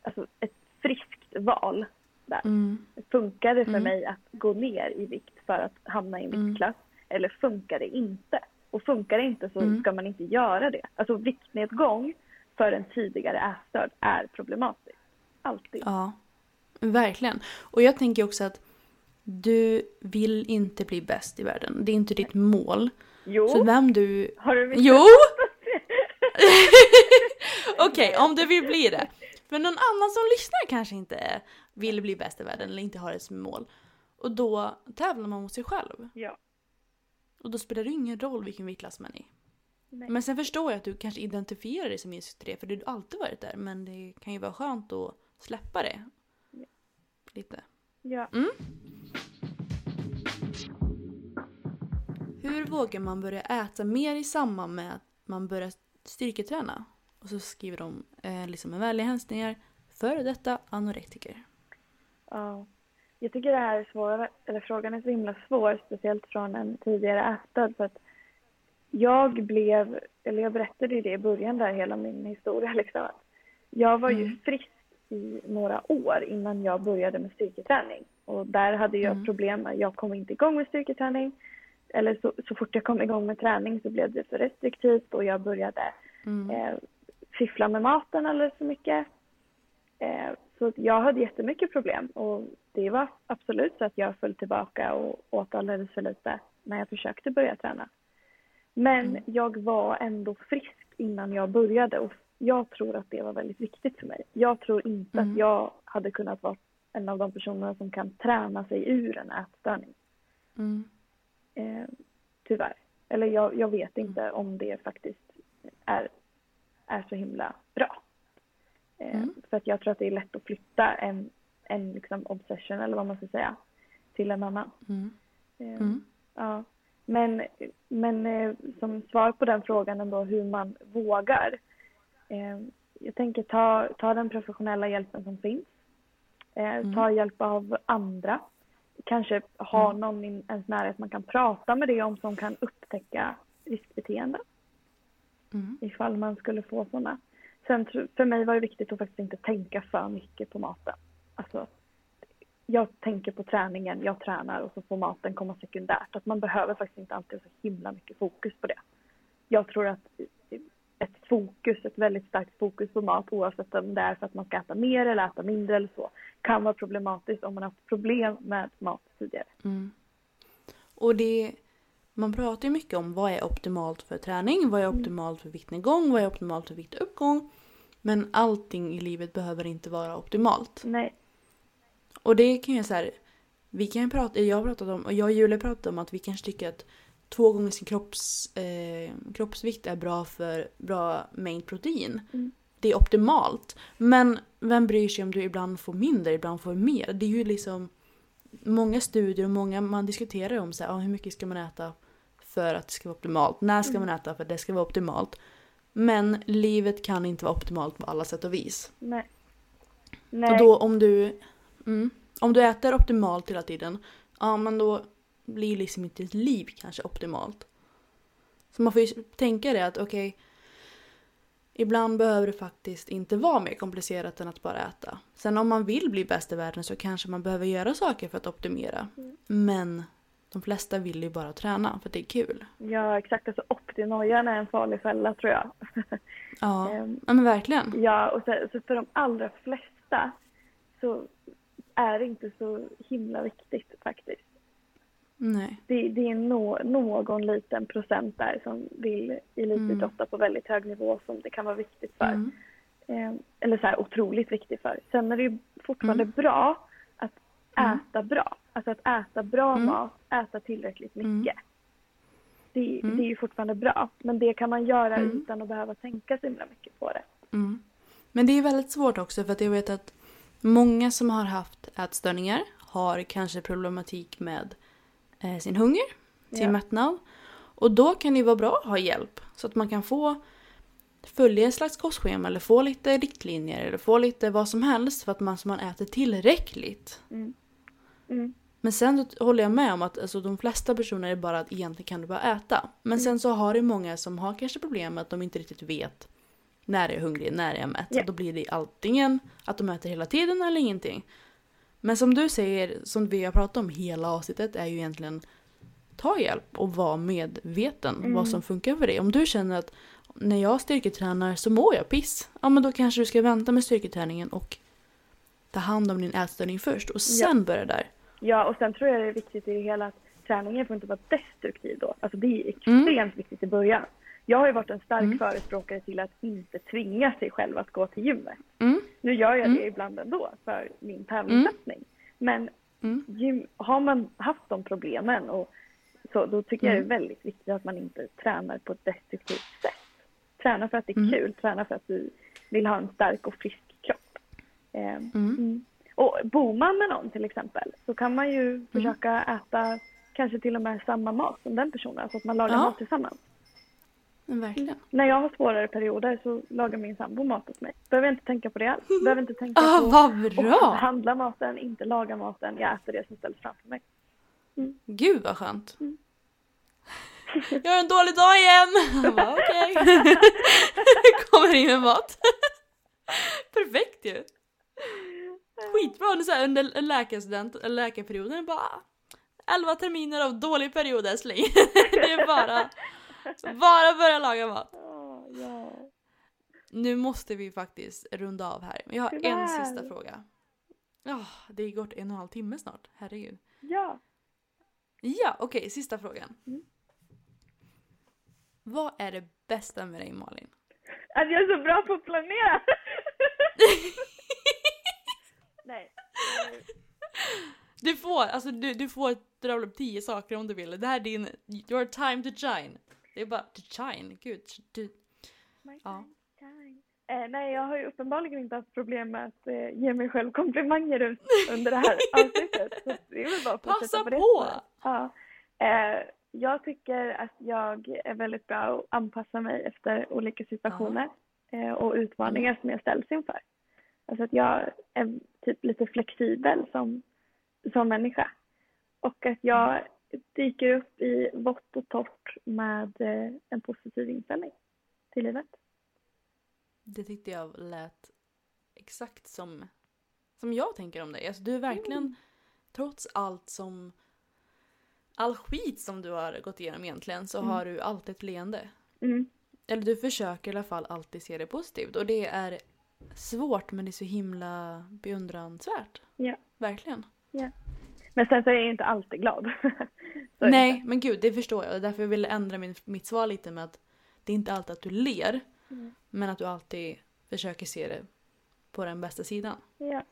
alltså ett friskt val där. Mm. Funkar det för mig att gå ner i vikt för att hamna i en Mm. viktklass? Eller funkar det inte? Och funkar det inte så Mm. ska man inte göra det. Alltså viktnedgång för en tidigare ätstörd är problematiskt. Alltid. Ja, verkligen. Och jag tänker också att du vill inte bli bäst i världen. Det är inte ditt mål. Jo, Så vem du... har du missat? Jo! Okej, om du vill bli det. Men någon annan som lyssnar kanske inte vill bli bäst i världen eller inte har det som mål. Och då tävlar man mot sig själv. Ja. Och då spelar det ingen roll vilken viktklass man är i. Nej. Men sen förstår jag att du kanske identifierar dig som minus 63 för du har alltid varit där. Men det kan ju vara skönt att släppa det. Lite. Ja. Hur vågar man börja äta mer i samband med att man börjar styrketräna? Och så skriver de eh, liksom med vänliga hälsningar före detta anorektiker. Ja. Jag tycker det här är svårare, eller frågan är så himla svår, speciellt från en tidigare ätstörd. För att jag blev, eller jag berättade ju det i början där, hela min historia liksom. Jag var ju frisk i några år innan jag började med styrketräning. Och där hade jag problem med, jag kom inte igång med styrketräning. Eller så, så fort jag kom igång med träning så blev det för restriktivt och jag började eh, fiffla med maten alldeles för mycket. Eh, så jag hade jättemycket problem och det var absolut så att jag föll tillbaka och åt alldeles för lite när jag försökte börja träna. Men jag var ändå frisk innan jag började och jag tror att det var väldigt viktigt för mig. Jag tror inte att jag hade kunnat vara en av de personerna som kan träna sig ur en ätstörning. Mm. Eh, tyvärr. Eller jag, jag vet inte om det faktiskt är, är så himla bra. Eh, För att jag tror att det är lätt att flytta en, en liksom obsession eller vad man ska säga till en annan. Mm. Eh, Mm. Ja. Men, men eh, som svar på den frågan ändå hur man vågar. Jag tänker ta, ta den professionella hjälpen som finns. Ta hjälp av andra. Kanske ha någon i ens närhet man kan prata med det om som kan upptäcka riskbeteenden. Mm. Ifall man skulle få sådana. Sen för mig var det viktigt att faktiskt inte tänka för mycket på maten. Alltså, jag tänker på träningen, jag tränar och så får maten komma sekundärt. Att man behöver faktiskt inte alltid så himla mycket fokus på det. Jag tror att ett fokus, ett väldigt starkt fokus på mat oavsett om det är för att man ska äta mer eller äta mindre eller så kan vara problematiskt om man har haft problem med mat tidigare. Och det, man pratar ju mycket om vad är optimalt för träning, vad är optimalt för viktnedgång, vad är optimalt för viktuppgång. Men allting i livet behöver inte vara optimalt. Nej, Och det kan ju så här, vi kan ju prata, jag har pratat om, och jag och Julia pratat om att vi kanske tycker att två gånger sin kropps, eh, kroppsvikt är bra för bra mängd protein. Det är optimalt. Men vem bryr sig om du ibland får mindre, ibland får mer? Det är ju liksom många studier och många man diskuterar om så här, ah, hur mycket ska man äta för att det ska vara optimalt? När ska man äta för att det ska vara optimalt? Men livet kan inte vara optimalt på alla sätt och vis. nej. Och Nej, då om du, mm, om du äter optimalt hela tiden, ja men då blir liksom inte ditt liv kanske optimalt. Så man får ju tänka det att okej, ibland behöver det faktiskt inte vara mer komplicerat än att bara äta. Sen om man vill bli bäst i världen så kanske man behöver göra saker för att optimera. Men de flesta vill ju bara träna för att det är kul. ja exakt. Alltså optinojan är en farlig fälla tror jag. Ja, Ehm, ja men verkligen. Ja, och så, så för de allra flesta så är det inte så himla viktigt faktiskt. Nej. Det, det är nå, någon liten procent där som vill elitidrotta på väldigt hög nivå som det kan vara viktigt för. Mm. Eh, eller så här otroligt viktigt för. Sen är det ju fortfarande bra att äta bra. Alltså att äta bra mat, äta tillräckligt mycket. Det, det är ju fortfarande bra. Men det kan man göra utan att behöva tänka så himla mycket på det. Mm. Men det är väldigt svårt också för att jag vet att många som har haft ätstörningar har kanske problematik med sin hunger, sin Ja. mättnad. Och då kan det ju vara bra att ha hjälp så att man kan få följa ett slags kostschema eller få lite riktlinjer eller få lite vad som helst för att man, så man äter tillräckligt. Mm. Men sen håller jag med om att alltså, de flesta personer är bara att egentligen kan du bara äta. Men sen så har det många som har kanske problem med att de inte riktigt vet när är jag hungrig, när är jag mätt. Ja. Så då blir det antingen att de äter hela tiden eller ingenting. Men som du säger, som vi har pratat om hela avsnittet, är ju egentligen ta hjälp och vara medveten Mm. vad som funkar för dig. Om du känner att när jag styrketränar så mår jag piss, ja men då kanske du ska vänta med styrketräningen och ta hand om din ätstörning först och sen börja där. Ja, och sen tror jag det är viktigt i det hela att träningen får inte vara destruktiv då. Alltså det är Mm. extremt viktigt i början. Jag har ju varit en stark förespråkare till att inte tvinga sig själv att gå till gymmet. Mm. Nu gör jag det ibland ändå för min tävlingssatsning. Men Mm. gym, har man haft de problemen och så, då tycker jag Mm. det är väldigt viktigt att man inte tränar på ett destruktivt sätt. Träna för att det är Mm. kul, träna för att du vill ha en stark och frisk kropp. Eh, Mm. mm. Och bor man med någon till exempel så kan man ju Mm. försöka äta kanske till och med samma mat som den personen, så att man lagar Ja. mat tillsammans. Men verkligen. När jag har svårare perioder så lagar min sambo mat åt mig. Behöver inte tänka på det alls. Behöver inte tänka Ah, på vad att bra! handla maten, inte laga maten. Jag äter det som ställs framför mig. Gud vad skönt. Mm. Jag har en dålig dag igen! Jag bara, Okej. Kommer in med mat. Perfekt ju. Skitbra nu så här, under läkarstudent, läkarperioden bara 11 terminer av dålig period älskling. Det är bara, bara börja laga mat. Ja, ja. Nu måste vi faktiskt runda av här. Men jag har en Tyvärr. sista fråga. Ja, det är gått en och en halv timme snart. Herregud. ja. Ja, okej, sista frågan. Mm. Vad är det bästa med dig Malin? Att jag är så bra på att planera. Nej. Du får, alltså du, du får dra upp tio saker om du vill. Det här är din, your time to shine. Det är bara to shine, gud. Du, Ja. Eh, nej, jag har ju uppenbarligen inte haft problem med att eh, ge mig själv komplimanger under det här avsnittet. Så det är väl bara att Passa på på! Ja. Eh, jag tycker att jag är väldigt bra att anpassa mig efter olika situationer eh, och utmaningar som jag ställs inför. Alltså att jag är typ lite flexibel som, som människa. Och att jag dyker upp i vått och torrt med eh, en positiv inställning till livet. det tyckte jag lät exakt som, som jag tänker om dig. Alltså du är verkligen, Mm. trots allt som, all skit som du har gått igenom egentligen så Mm. har du alltid ett leende. Mm. Eller du försöker i alla fall alltid se det positivt. Och det är svårt men det är så himla beundransvärt. Ja. Verkligen. Men sen så är jag inte alltid glad. Nej, inte. men gud, det förstår jag. Det är därför jag ville ändra min, mitt svar lite med att det är inte alltid att du ler, Mm. men att du alltid försöker se det på den bästa sidan. Ja.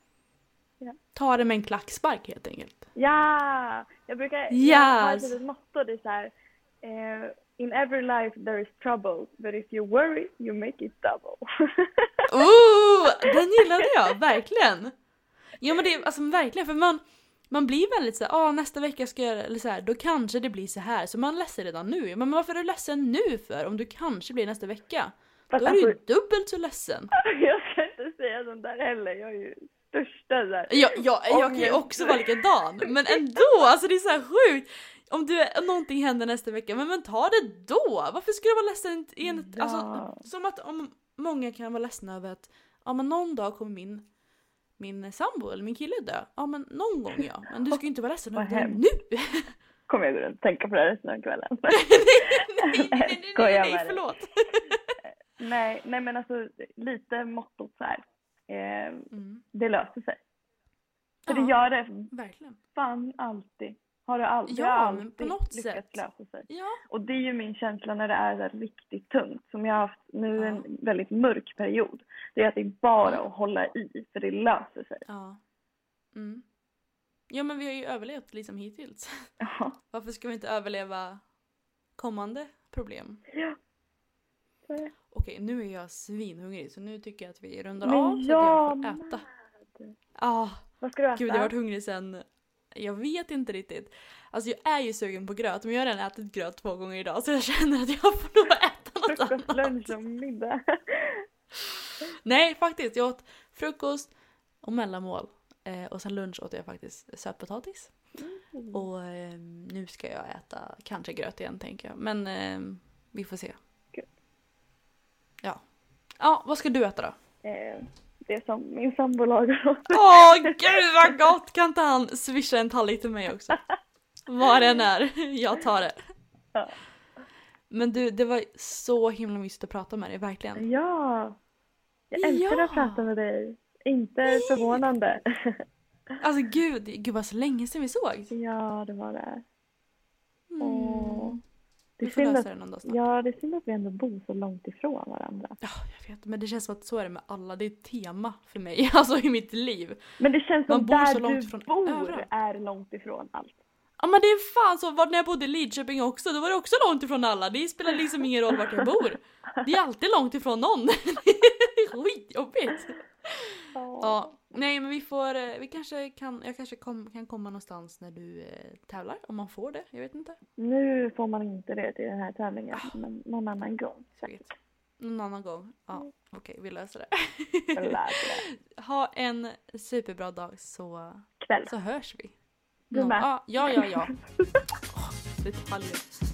Ta det med en klackspark helt enkelt. ja! Jag brukar jag har ett Yes. litet motto. Det är så här. Eh, In every life there is trouble, but if you worry you make it double. Oh, den gillade jag, verkligen! Ja men det är alltså verkligen, för man, man blir väldigt såhär, ah, nästa vecka ska jag, eller så här, då kanske det blir så här. Så man är ledsen redan nu. Men varför är du ledsen nu för? Om du kanske blir nästa vecka? Då Fast är du ju alltså- dubbelt så ledsen. jag ska inte säga sånt där heller. Jag är ju största där. Ja, ja, jag kan ju också vara likadan, men ändå! Alltså det är så här sjukt! Om, du, om någonting händer nästa vecka, men, men ta det då! Varför ska du vara ledsen en... Ja. Alltså, som att om många kan vara ledsna över att ja, men någon dag kommer min, min sambo eller min kille dö. Ja men någon gång ja, men du ska ju inte vara ledsen över det nu! Kommer jag gå runt och tänka på det här resten av kvällen. nej, nej, nej, nej, nej, förlåt! nej, nej men alltså lite mottot så här. Eh, Mm, det löser sig. För Ja. det gör det verkligen. fan alltid. Har det alltid, Ja, alltid på något lyckats sätt. lösa sig. Ja, Och det är ju min känsla när det är här riktigt tungt som jag har haft nu Ja. en väldigt mörk period. Det är att det är bara att hålla i för det löser sig. ja. Mm. Ja men vi har ju överlevt liksom hittills. Ja. Varför ska vi inte överleva kommande problem? ja. Okej, nu är jag svinhungrig så nu tycker jag att vi rundar Men av så att jag får äta. med. Ah, Vad ska du äta? gud jag har varit hungrig sen... Jag vet inte riktigt. Alltså jag är ju sugen på gröt men jag har redan ätit gröt två gånger idag så jag känner att jag får nog äta något Frukost, annat. lunch och middag. Nej faktiskt, jag åt frukost och mellanmål. Eh, och sen lunch åt jag faktiskt sötpotatis. Mm. Och eh, nu ska jag äta kanske gröt igen tänker jag. Men eh, vi får se. Gud. Ja. Ja, vad ska du äta då? Det som min sambo lagar åt Åh gud vad gott! Kan inte han swisha en tallrik till mig också? Vad den är, jag tar det. Ja. Men du, det var så himla mysigt att prata med dig, verkligen. Ja! Jag älskar Ja. att prata med dig. Inte förvånande. Alltså gud, gud vad så länge sedan vi såg. ja, det var det. Det Vi är får lösa att, det någon dag snart. ja, det är synd att vi ändå bor så långt ifrån varandra. Ja, jag vet. Men det känns som att så är det med alla. Det är ett tema för mig, alltså i mitt liv. Men det känns Man som bor där så långt du bor överallt. är långt ifrån allt. Ja men det är fan så, när jag bodde i Lidköping också, då var det också långt ifrån alla. Det spelar liksom ingen roll vart jag bor. Det är alltid långt ifrån någon. Det Ja, nej men vi får, eh, vi kanske kan, jag kanske kom, kan komma någonstans när du eh, tävlar, om man får det, jag vet inte. Nu får man inte det till den här tävlingen, men någon annan gång. Säkert. Någon annan gång. Ja, okej vi löser det. Det. Ha en superbra dag så, Kväll. så hörs vi. Du med. Ja, ja, ja. ja. Åh, detaljer.